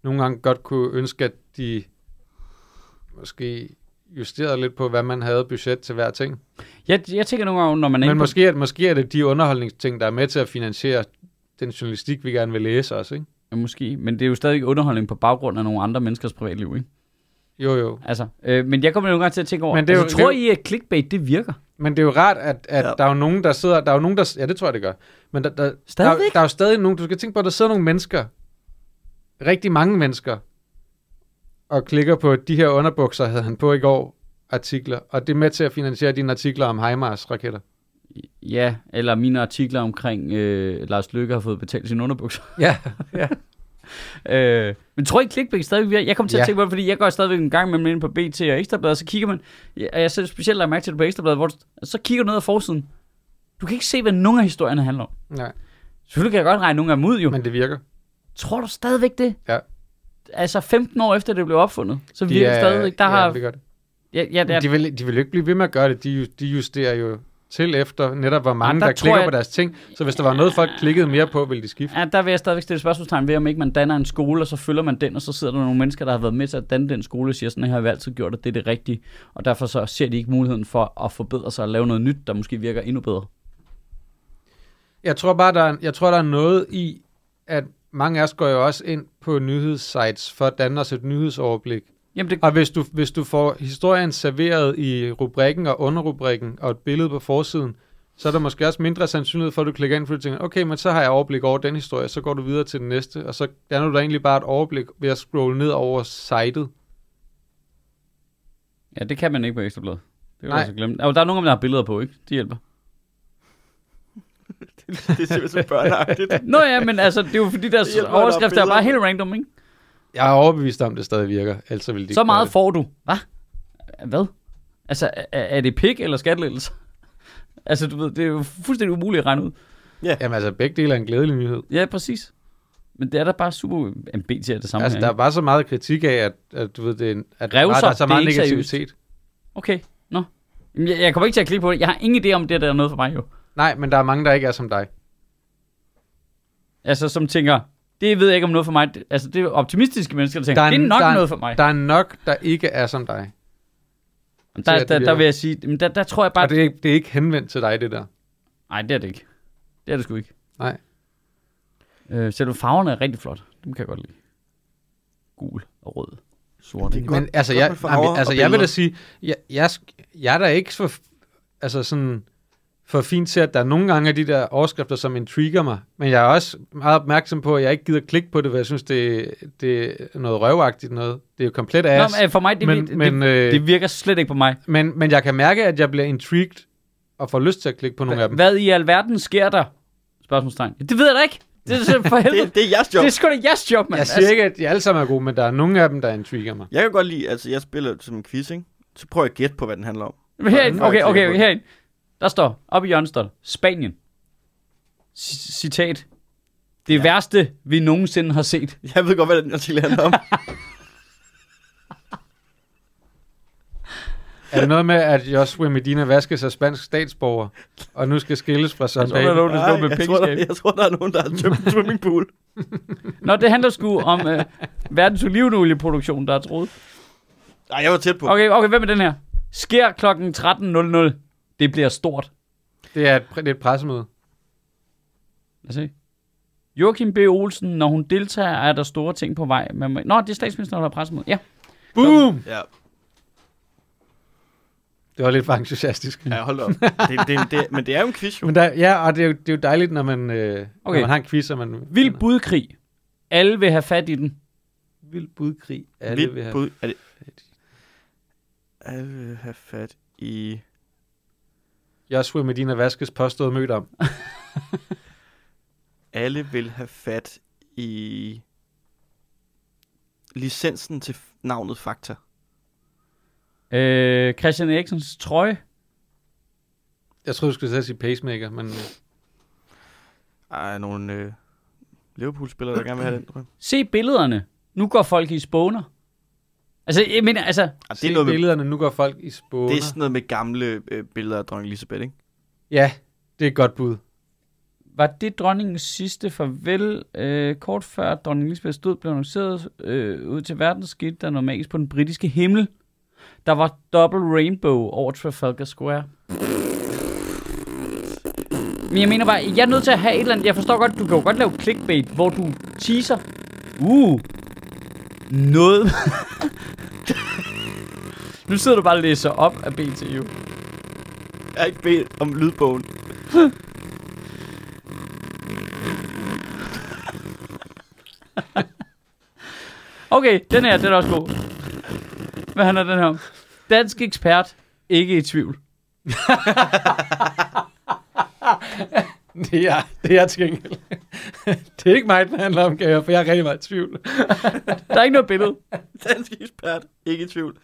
nogle gange godt kunne ønske, at de måske justeret lidt på, hvad man havde budget til hver ting. Jeg, jeg tænker nogle gange, når man er Men måske, er, måske er det de underholdningsting, der er med til at finansiere den journalistik, vi gerne vil læse også, ikke? Ja, måske, men det er jo stadig underholdning på baggrund af nogle andre menneskers privatliv, ikke? Jo, jo. Altså, øh, men jeg kommer nogle gange til at tænke over, Men det er altså, jo- tror det er I, at clickbait, det virker? Men det er jo rart, at, at Ja. der er jo nogen, der sidder... Der er jo nogen, der... Ja, det tror jeg, det gør. Men der, der, der, Stadigvæk? der er jo stadig nogen... Du skal tænke på, at der sidder nogle mennesker, rigtig mange mennesker, og klikker på, de her underbukser havde han på i går, artikler, og det er med til at finansiere dine artikler om HIMARS-raketter. Ja, eller mine artikler omkring, øh, Lars Løkke har fået betalt sine underbukser. (laughs) Ja, ja. (laughs) Øh, men tror I, clickbait stadig virker? Jeg kommer til at Ja. tænke på det, fordi jeg går stadigvæk en gang med ind på BT og Ekstrabladet, og så kigger man, og jeg selv specielt lagt mærke til det på Ekstrabladet, hvor du, så kigger du ned ad forsiden. Du kan ikke se, hvad nogen af historierne handler om. Nej, Selvfølgelig kan jeg godt regne nogle af dem ud, jo. Men det virker. tror du stadigvæk det? Ja. Altså 15 år efter det blev opfundet, så De virker det er- stadigvæk. Der ja, har, det gør det. ja, ja, der, De vil, de vil jo ikke blive ved med at gøre det. De, de justerer jo til efter netop, hvor mange der der, klikker jeg- på deres ting. Så hvis der var noget, folk klikkede mere på, ville de skifte. Ja, der vil jeg stadigvæk stille spørgsmålstegn ved, om ikke man danner en skole, og så følger man den, og så sidder der nogle mennesker, der har været med til at danne den skole, og siger, sådan her har vi altid gjort, og det er det rigtige. Og derfor så ser de ikke muligheden for at forbedre sig og lave noget nyt, der måske virker endnu bedre. Jeg tror bare, der er, jeg tror, der er noget i, at mange af os går jo også ind på nyhedssites for at danne os et nyhedsoverblik. Jamen det, Og hvis du, hvis du får historien serveret i rubrikken og underrubrikken og et billede på forsiden, så er der måske også mindre sandsynlighed for, at du klikker ind, fordi du tænker, okay, men så har jeg overblik over den historie, så går du videre til den næste, og så danner du da egentlig bare et overblik ved at scrolle ned over sitet. ja, det kan man ikke på Ekstrabladet. Det kan du Nej. altså glemme. Altså, der er dem, der har billeder på, ikke? De hjælper. (laughs) det er simpelthen børneagtigt. Nå ja, men altså, det er jo fordi, deres Det er overskrifter er bare helt random, ikke? Jeg er overbevist om, at det stadig virker, ellers vil de Så meget får du. Hvad? Hvad? Altså, er, er det pik eller skattelettelser? (laughs) altså, du ved, det er jo fuldstændig umuligt at regne ud. Jamen altså, begge dele er en glædelig nyhed. Ja, præcis. Men det er da bare super... Er det samme Altså, her, der er bare så meget kritik af, at, at du ved, det er, en- at Revser, der er så det er meget seriøst. negativitet. Okay, nå. Jamen, Jeg, jeg kommer ikke til at klikke på det. Jeg har ingen idé om det der er noget for mig, jo. Nej, men der er mange, der ikke er som dig. Altså, som tænker, det ved jeg ikke om noget for mig. Det- Altså, det er optimistiske mennesker, der tænker, Der er det er nok der er noget for mig. Der er nok, der ikke er som dig. der, der, der, vil jeg sige, men der, der tror jeg bare... Og det er, ikke, det er ikke henvendt til dig, det der. Nej, det er det ikke. Det er det sgu ikke. Nej. Øh, selvom farverne er rigtig flot. Dem kan jeg godt lide. Gul og rød. Sort. Det er godt. Men altså, godt jeg, jamen, altså jeg vil da sige, jeg, jeg, jeg er da ikke for, altså sådan, for fint til, at der er nogle gange af de der overskrifter, som intriger mig. Men jeg er også meget opmærksom på, at jeg ikke gider klikke på det, for jeg synes, det, det er noget røvagtigt noget. Det er jo komplet Nå, ass. men, øh, for mig, det, men, det, men, det, øh, det virker slet ikke på mig. men, men jeg kan mærke, at jeg bliver intrigued og får lyst til at klikke på nogle af dem. Hvad i alverden sker der? Spørgsmålstegn. Det ved jeg da ikke. Det er for (laughs) helvede. Det, det er jeres job. det er sgu da jeres job, mand. Jeg siger ikke, at de alle sammen er gode, men der er nogle af dem, der intriger mig. Jeg kan godt lide, altså jeg spiller som en quiz, ikke? Så prøver jeg at gætte på, hvad den handler om. Altså, herinde, okay, okay, okay, herinde. Der står, op i hjørnet står der, Spanien. C- citat. Det ja. værste, vi nogensinde har set. (laughs) Jeg ved godt, hvad den artikel handler om. (laughs) Er det noget med, at Joshua Medina vaskes af spansk statsborger, og nu skal skilles fra Jeg Søren tror, der er nogen, der står med jeg, tror, der, jeg tror, der er nogen, der har tømt en swimmingpool. Nå, det handler sgu om øh, verdens olivenolieproduktion, der er troet. Nej, jeg var tæt på. Okay, okay, hvem er den her? Sker klokken 13.00. Det bliver stort. Det er et, det er et pressemøde. Lad os se. Joachim B. Olsen, når hun deltager, er der store ting på vej. Man må... Nå, det er statsministeren, der har pressemøde. Ja. Boom! Ja, Det var lidt for entusiastisk. ja hold op. Det, det, det, men det er jo en quiz, jo. Men der, ja, og det er, jo, det er jo dejligt, når man, øh, okay. Når man har en quiz, og man... Vild budkrig. Alle vil have fat i den. Vild budkrig. Alle vil Vildt have... bud. Er det... Alle vil have fat i... Joshua Medina Vaskes påstået mødt om. (laughs) Alle vil have fat i... Licensen til navnet Fakta. Øh, Christian Eriksens trøje. Jeg troede, du skulle sige pacemaker, men... Er nogle øh, Liverpool-spillere, der gerne vil have den, tror. Se billederne. Nu går folk i spåner. Altså, jeg mener, altså, Ah, det, er noget med, billederne, nu går folk i spåner. det er sådan noget med gamle øh, billeder af dronning Elisabeth, ikke? Ja, det er et godt bud. var det dronningens sidste farvel? Øh, kort før dronning Elisabeths død blev annonceret øh, ud til verden, skete der magisk på den britiske himmel. Der var double rainbow over Trafalgar Square. Men jeg mener bare, jeg er nødt til at have et eller andet. Jeg forstår godt, du kan jo godt lave clickbait, hvor du teaser. Uh. Noget. (laughs) nu sidder du bare og læser op af BT jo. Jeg har ikke bedt om lydbogen. Okay, den her, den er også god. Hvad handler den her om? Dansk ekspert, ikke i tvivl. (laughs) Det er, det er til gengæld. (laughs) det er ikke mig, den handler om, Gager, for jeg er rigtig meget i tvivl. (laughs) Der er ikke noget billede. (laughs) Dansk ekspert. Ikke i tvivl.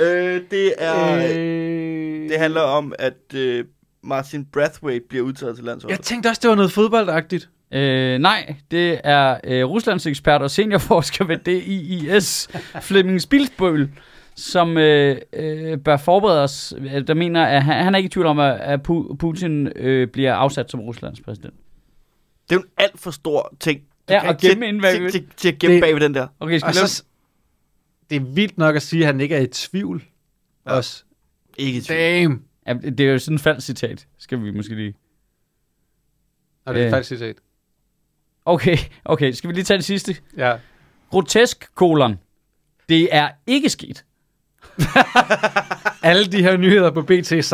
øh, det er... Øh... Det handler om, at øh, Martin Brathwaite bliver udtaget til landsholdet. Jeg tænkte også, det var noget fodboldagtigt. Øh, nej, det er øh, Ruslands ekspert og seniorforsker ved DIIS, Flemming Spilsbøl, som øh, øh, bør forberede os, øh, der mener, at han, han er ikke i tvivl om, at, at Pu- Putin øh, bliver afsat som Ruslands præsident. Det er jo en alt for stor ting. Du Ja, kan at ikke gemme til- inde bag til, ved- til, til at gemme Det- bag ved den der. Okay, skal Og så, det er vildt nok at sige, at han ikke er i tvivl. Ja. Også. Ikke i tvivl. Damn. Ja, det er jo sådan et falsk citat, skal vi måske lige... Og det er Øh. øh. faktisk citat. Okay, okay, skal vi lige tage det sidste? Ja. Grotesk, kolon. Det er ikke sket. (laughs) Alle de her nyheder på BT site.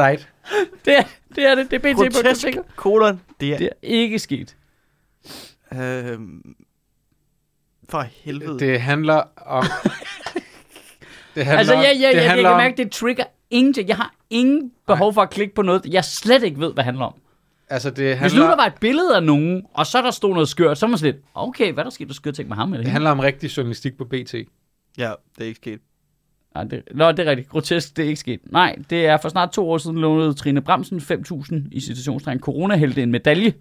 Det er det, er det. det er BT på Grotesk kolon. Det er... Det er ikke sket. Øh, for helvede. Det handler om... (laughs) det handler, Altså, ja, ja, det ja, jeg handler kan om, mærke, det trigger ingenting. Jeg har ingen behov for at klikke på noget, jeg slet ikke ved, hvad det handler om. Altså, det Hvis nu handler, der var et billede af nogen, og så der stod noget skørt, så er man sådan lidt, okay, hvad er der sket, der skørt ting med ham? Eller det hende? handler om rigtig journalistik på BT. Ja, det er ikke sket. Nej, det, nå, det er rigtigt. Grotesk, det er ikke sket. Nej, det er for snart to år siden lånede Trine Bremsen 5.000 i situationstegn coronahelte en medalje.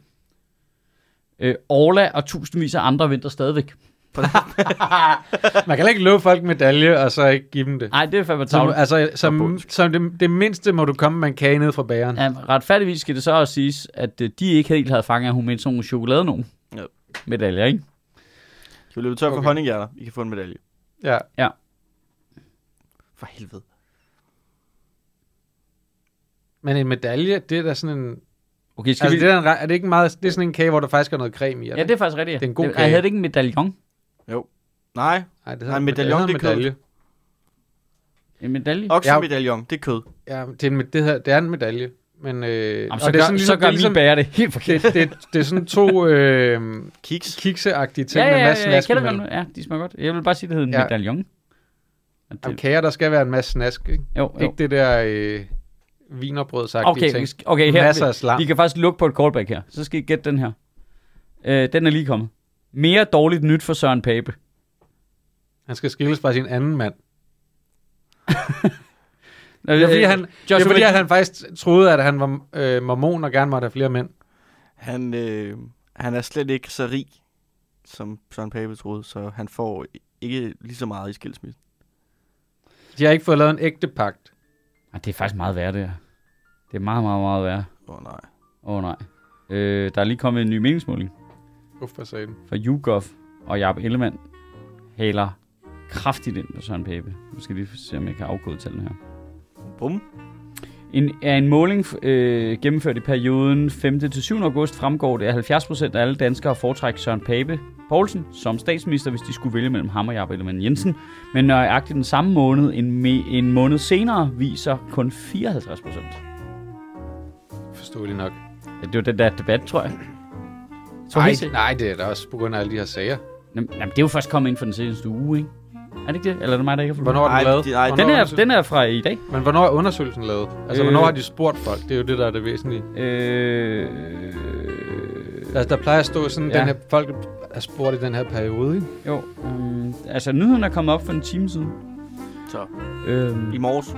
Øh, Orla og tusindvis af andre venter stadigvæk. (laughs) Man kan ikke love folk medalje, og så ikke give dem det. Nej, det er fandme Som, tavligt. altså, som, som det, det mindste må du komme med en kage ned fra bageren. Ja, retfærdigvis skal det så også siges, at øh, de ikke helt havde fanget, at hun mente sådan nogle chokolade nogen. Ja. Medaljer, ikke? Skal vi løbe tør for Okay. honninghjerter? I kan få en medalje. Ja. For helvede. Men en medalje, det er da sådan en... Okay, skal Altså, vi... det er, en, er det ikke meget... Det er sådan en kage, hvor der faktisk er noget creme i. Ja, det er faktisk rigtigt. Det er en god Jeg kage. havde det ikke en medaljon. Nej, Nej, det Nej, en medaljon, det er kød. medalje. En medalje? oksemedaljon, det er kød. Ja, det er en, med- det, her, det er en medalje. Men, øh, Jamen, og så, det er gør, sådan så ligesom, gør det er min ligesom, bager det helt forkert. det, det, det er sådan to øh, Kiks. kikseagtige ting ja, ja, med ja, masse ja, jeg godt. Ja, de smager godt. Jeg vil bare sige, det hedder en Ja. medaljon. Og Jamen, Det, kager, der skal være en masse snask, ikke? jo, jo. Ikke det der øh, vinerbrødsagtige Okay, vi ting. okay her, Masser af slam. vi kan faktisk lukke på et callback her. Så skal I gætte den her. Øh, den er lige kommet. Mere dårligt nyt for Søren Pape. Han skal skilles fra sin anden mand. (laughs) Det Det er fordi, han, det er fordi at han faktisk troede, at han var øh, mormon og gerne måtte have flere mænd. Han, øh, han er slet ikke så rig, som Søren Pape troede, så han får ikke lige så meget i skilsmissen. De har ikke fået lavet en ægte pagt. Ej, det er faktisk meget værd, det her. Det er meget, meget, meget værd. Åh oh, nej. Åh oh, nej. Øh, der er lige kommet en ny meningsmåling Uff, for satan. fra YouGov og Jacob Ellemann haler kraftigt ind på Søren Pape. Nu skal vi se, om jeg kan afkode tallene her. Bum. En, af en måling øh, gennemført i perioden 5. til 7. august fremgår det, at 70% af alle danskere foretrækker Søren Pape Poulsen som statsminister, hvis de skulle vælge mellem ham og Jacob Ellemann Jensen. Men nøjagtigt den samme måned, en, me- en måned senere, viser kun 54%. Forståeligt nok. Ja, det var den der debat, tror jeg. Så Nej, nej, det er da også på grund af alle de her sager. Jamen, jamen, det er jo først kommet ind for den seneste uge, ikke? Er det ikke det? Eller er det mig, der ikke har fulgt Hvornår er den lavet? de- nej, Den er, den er fra i dag. Men hvornår er undersøgelsen lavet? Altså, Øh. hvornår har de spurgt folk? Det er jo det, der er det væsentlige. Øh... Altså, der plejer at stå sådan, Ja. den her, folk er spurgt i den her periode, ikke? Jo, øhm, altså nyheden er kommet op for en time siden. Så Øhm, i morges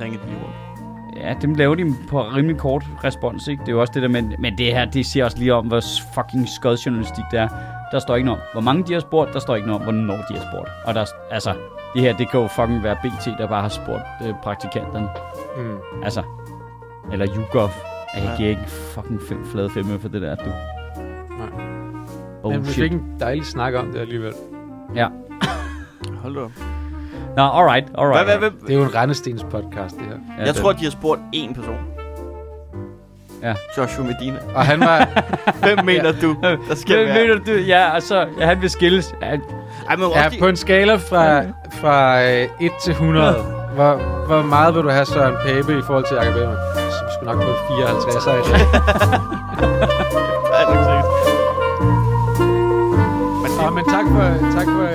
ringede de rundt. ja, dem laver de på rimelig kort respons, ikke? Det er jo også det der, men, men det her, det siger også lige om, hvor fucking skød journalistik det er. Der står ikke noget om, hvor mange de har spurgt, der står ikke noget om, hvornår de har spurgt. Og der, altså, det her, det kan jo fucking være BT, der bare har spurgt øh, praktikanterne. Mm. Altså, eller YouGov. Jeg Ja. giver ikke fucking fem flade fem for det der, du. Nej. Oh, Men vi fik en dejlig snak om det alligevel. Ja. Hold op. Nå, alright, alright. Hvad, hvad, Det hvad? er jo en Rendestens podcast, det her. Ja, Jeg det- tror, de har spurgt én person. Ja. Joshua Medina. Og han var... (laughs) Hvem mener du, der skal Hvad være? mener du? Ja, altså, ja, han vil skilles. Ja, Ej, men Ja, også på en skala fra, fra øh, 1 til 100, hvor, hvor meget vil du have Søren Pape i forhold til Jacob Ellemann? Så vi skulle nok på en 54 i dag. (laughs) Ja, det er. Men tak for, tak for